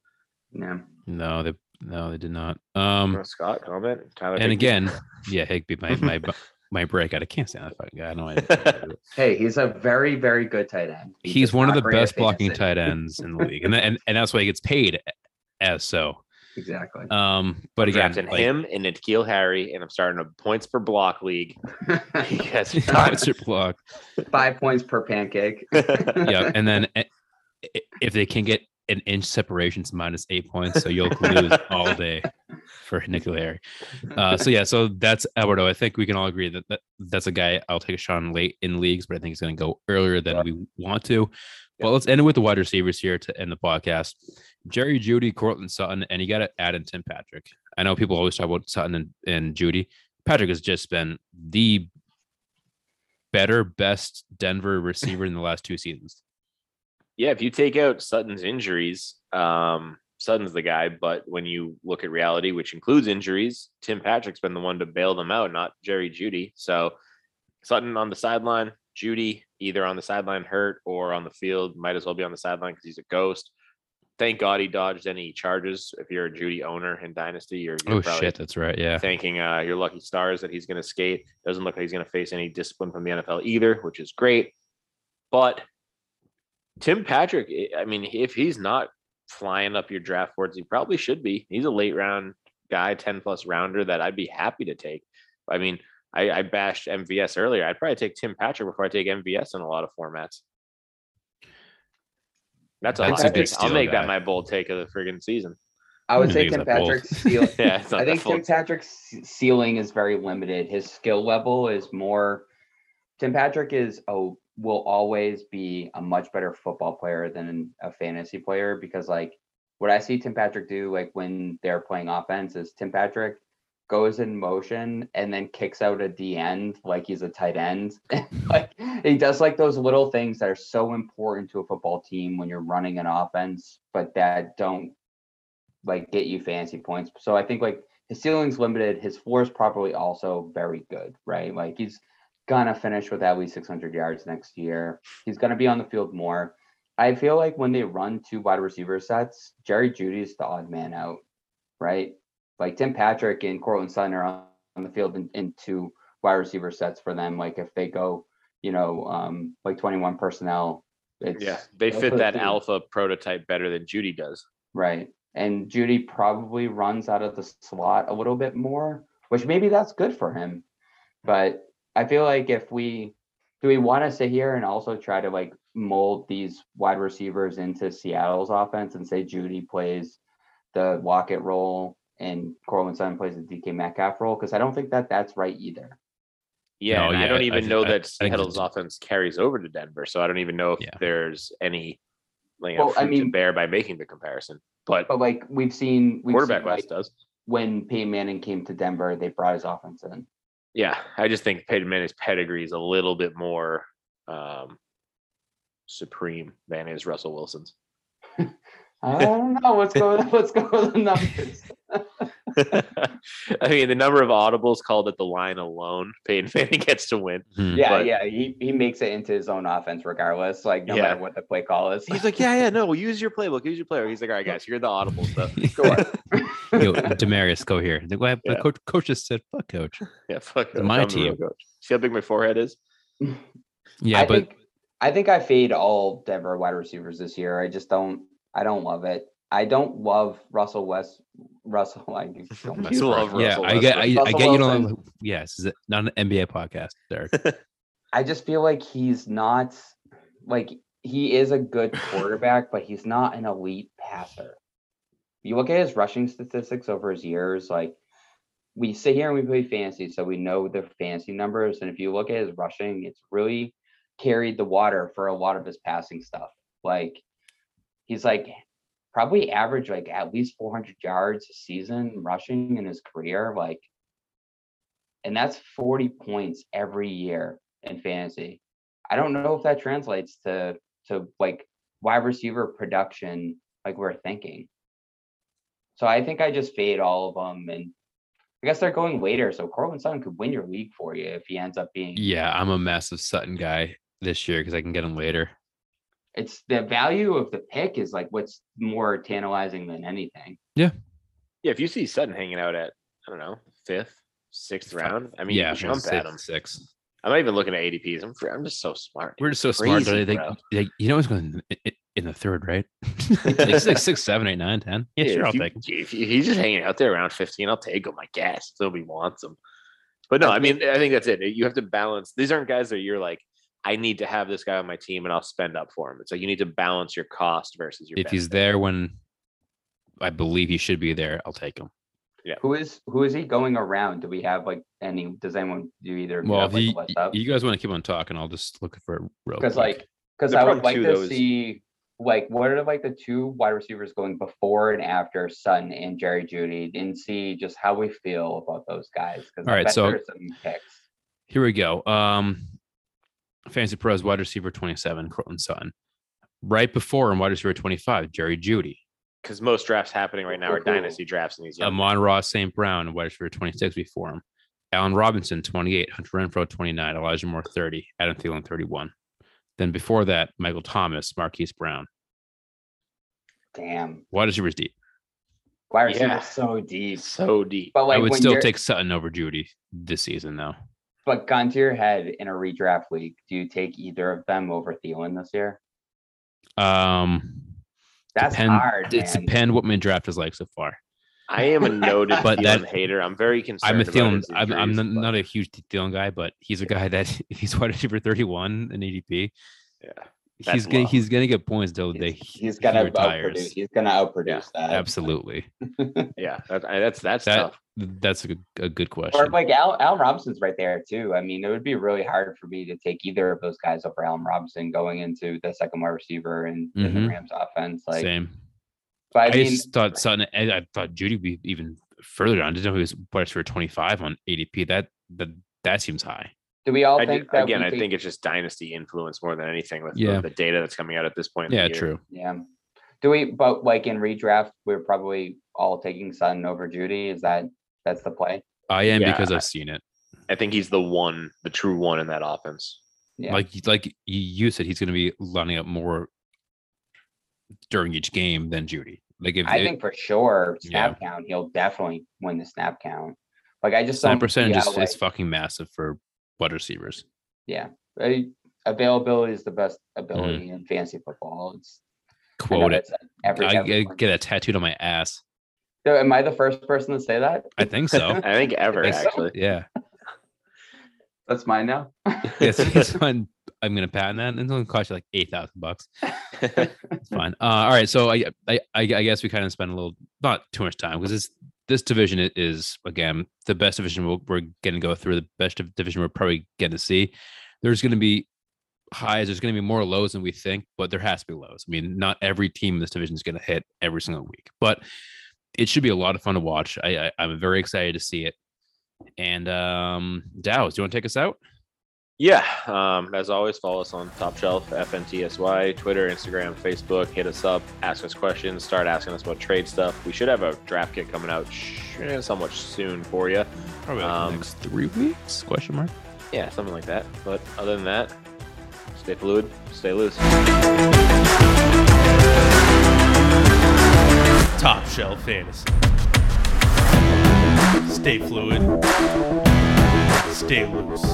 Yeah. no, they no, they did not. Um, Scott comment. Tyler and Higbee? again, yeah, Higbee, my my bu- my breakout. I can't stand that fucking guy. I know. I, Hey, he's a very, very good tight end. He's he's one of the best blocking fantasy. tight ends in the league, and, and and that's why he gets paid as so. Exactly. Um, but again, drafting like, him and N'Keal Harry, and I'm starting a points per block league. He has It's your block. Five points per pancake. yeah, and then eh, if they can get an inch separation, it's minus eight points, so you'll lose all day for N'Keal Harry. Uh, so yeah, so that's Albert O. I think we can all agree that, that that's a guy I'll take a shot on late in leagues, but I think he's going to go earlier than we want to. But let's end it with the wide receivers here to end the podcast. Jerry Jeudy, Courtland Sutton, and you got to add in Tim Patrick. I know people always talk about Sutton and, and Jeudy. Patrick has just been the better, best Denver receiver in the last two seasons. Yeah, if you take out Sutton's injuries, um, Sutton's the guy. But when you look at reality, which includes injuries, Tim Patrick's been the one to bail them out, not Jerry Jeudy. So Sutton on the sideline, Jeudy either on the sideline hurt or on the field. Might as well be on the sideline because he's a ghost. Thank God he dodged any charges. If you're a Jeudy owner in Dynasty, you're, you're Oh shit, that's right. Yeah. thanking uh, your lucky stars that he's going to skate. Doesn't look like he's going to face any discipline from the NFL either, which is great. But Tim Patrick, I- I mean, if he's not flying up your draft boards, he probably should be. He's a late round guy, 10 plus rounder that I'd be happy to take. I mean, I, I bashed MVS earlier. I'd probably take Tim Patrick before I take MVS in a lot of formats. That's a That's a hot good take. I'll steal make guy. that my bold take of the friggin' season. I would I say Tim it's. Patrick's ceil- Yeah, I think. Tim Patrick's ceiling is very limited. His skill level is more. Tim Patrick is a will always be a much better football player than a fantasy player because like what I see Tim Patrick do like when they're playing offense is Tim Patrick goes in motion and then kicks out a D end like he's a tight end. like he does like those little things that are so important to a football team when you're running an offense, but that don't like get you fantasy points. So I think like his ceiling's limited. His floor is probably also very good, right? Like he's gonna finish with at least 600 yards next year. He's gonna be on the field more. I feel like when they run two wide receiver sets, Jerry Jeudy's the odd man out, right? Like Tim Patrick and Courtland Sutton are on, on the field in, in two wide receiver sets for them. Like if they go, you know, um, like 21 personnel, it's Yeah, they fit that alpha prototype better than Jeudy does. Right. And Jeudy probably runs out of the slot a little bit more, which maybe that's good for him. But I feel like if we do we want to sit here and also try to like mold these wide receivers into Seattle's offense and say Jeudy plays the Lockett role and Courtland Sutton plays the DK Metcalf role? Because I don't think that that's right either. Yeah, No, and I don't I even think- know I- that I Seattle's offense carries over to Denver, so I don't even know if Yeah. there's any like Well, I fruit to mean- bear by making the comparison. But But like we've seen we've quarterback seen, wise like, does. when Peyton Manning came to Denver, they brought his offense in. Yeah, I just think Peyton Manning's pedigree is a little bit more um, supreme than is Russell Wilson's. I don't know. Let's go. Let's go with the numbers. I mean, the number of audibles called at the line alone, Peyton Manning gets to win. Hmm. Yeah, But- yeah. He he makes it into his own offense regardless, like no Yeah. matter what the play call is. He's like, yeah, yeah, no, use your playbook, use your player. He's like, all right, guys, you're the audible stuff. Sure. Yo, Demaryius, go here. The, the Yeah. coach, coach just said, "Fuck, coach." Yeah, fuck. It's it, my I'm team. coach. See how big my forehead is? Yeah, I but think I think I fade all Denver wide receivers this year. I just don't. I don't love it. I don't love Russell West. Russell, I don't mess love Russell. yeah, Russell I get, I, I get you Wilson. know. Yes, is it not an NBA podcast, Derek? I just feel like he's not like he is a good quarterback, but he's not an elite passer. You look at his rushing statistics over his years, like we sit here and we play fantasy, so we know the fantasy numbers. And if you look at his rushing, it's really carried the water for a lot of his passing stuff. Like he's like probably average like at least 400 yards a season rushing in his career. Like, and that's 40 points every year in fantasy. I don't know if that translates to to like wide receiver production like we're thinking. So I think I just fade all of them, and I guess they're going later. So Courtland Sutton could win your league for you if he ends up being. yeah, I'm a massive Sutton guy this year because I can get him later. It's the value of the pick is like what's more tantalizing than anything. Yeah, Yeah. if you see Sutton hanging out at, I don't know, fifth, sixth round, I mean, yeah, you jump six, at him. Six. I'm not even looking at ADPs. I'm, fr- I'm just so smart. We're just so smart. Crazy, I think, bro. you know, what's going in, the third, right? like, it's like six, seven, eight, nine, ten. Yeah, Yeah, sure, I'll you- take him. If, he- he's just hanging out there around 15, I'll take him, I guess. Nobody wants him. But no, I mean, I think that's it. You have to balance. These aren't guys that you're like, I need to have this guy on my team and I'll spend up for him. It's like you need to balance your cost versus your If he's there when I believe he should be there, I'll take him. Who is who is he going around? Do we have like any? Does anyone do either? you Well, have, if like, a you, up? you guys want to keep on talking, I'll just look for it real because like because I would like to though, is- see like what are like the two wide receivers going before and after Sutton and Jerry Jeudy and see just how we feel about those guys. Because All right, so- some picks. Here we go. Um, Fantasy Pros wide receiver 27, Courtland Sutton. Right before him, wide receiver 25, Jerry Jeudy. Because most drafts happening right now are dynasty drafts and these young Amon-Ra St. Brown, wide receiver 26 before him. Allen Robinson, 28. Hunter Renfrow, 29. Elijah Moore, 30. Adam Thielen, 31. Then before that, Michael Thomas, Marquise Brown. Damn, Wide receivers deep. wide receiver Yeah. so deep. so deep. But like I would when still take Sutton over Jeudy this season, though. but gun to your head in a redraft league, do you take either of them over Thielen this year? Um, That's depend, hard. It's man. depend what my draft is like so far. I am a noted But Thielen that- hater. I'm very concerned. I'm a about Thielen. his I'm, I'm not, but- not a huge Thielen guy, but he's a guy that if he's wide receiver 31 in ADP. Yeah, he's that's gonna low. he's gonna get points though. the day He's, he, he's gonna he outproduce. He's gonna outproduce that. Absolutely, Yeah, that, that's that's that tough. that's a good, a good question. Or question. like Al, Allen Robinson's right there too. I mean, it would be really hard for me to take either of those guys over Al Robinson going into the second wide receiver in, in the. Mm-hmm. Rams offense. Like, Same. but I I, mean, just thought Sutton. I I thought Jeudy would be even further down. I didn't know he was wide for 25 on ADP. That that that seems high. Do we all I think ju- that again, I take- think it's just dynasty influence more than anything with Yeah. the, the data that's coming out at this point. Yeah, true. Yeah. Do we? But like in redraft, we're probably all taking Sutton over Jeudy. Is that that's the play? I am Yeah, because I- I've seen it. I think he's the one, the true one in that offense. Yeah. Like like you- you said, he's going to be lining up more during each game than Jeudy. Like if I it- think for sure Yeah. snap count, he'll definitely win the snap count. Like I just snap don't percentage how, is, like, is fucking massive for wide receivers. yeah. uh, Availability is the best ability in fantasy football. It's I know Quote it. every, I get, everyone- get it tattooed on my ass. So am I the first person to say that? I think so. I think ever Think so. actually. yeah. That's mine now. Yes, it's fine. I'm gonna patent that, and it's gonna cost you like eight thousand bucks. It's fine. Uh, all right, so I, I, I I guess we kind of spend a little, not too much time because this this division is again the best division we'll, we're going to go through. The best division we're probably going to see. There's going to be highs. There's going to be more lows than we think, but there has to be lows. I mean, not every team in this division is going to hit every single week, but it should be a lot of fun to watch. I, I I'm very excited to see it. And um, Dows, do you want to take us out? Yeah. Um, as always, follow us on Top Shelf, FNTSY, Twitter, Instagram, Facebook. Hit us up, ask us questions, start asking us about trade stuff. We should have a draft kit coming out somewhat soon for you. Probably like Um, next three weeks? Question mark. Yeah, something like that. But other than that, stay fluid, stay loose. Top Shelf Fantasy. Stay fluid. Stay loose.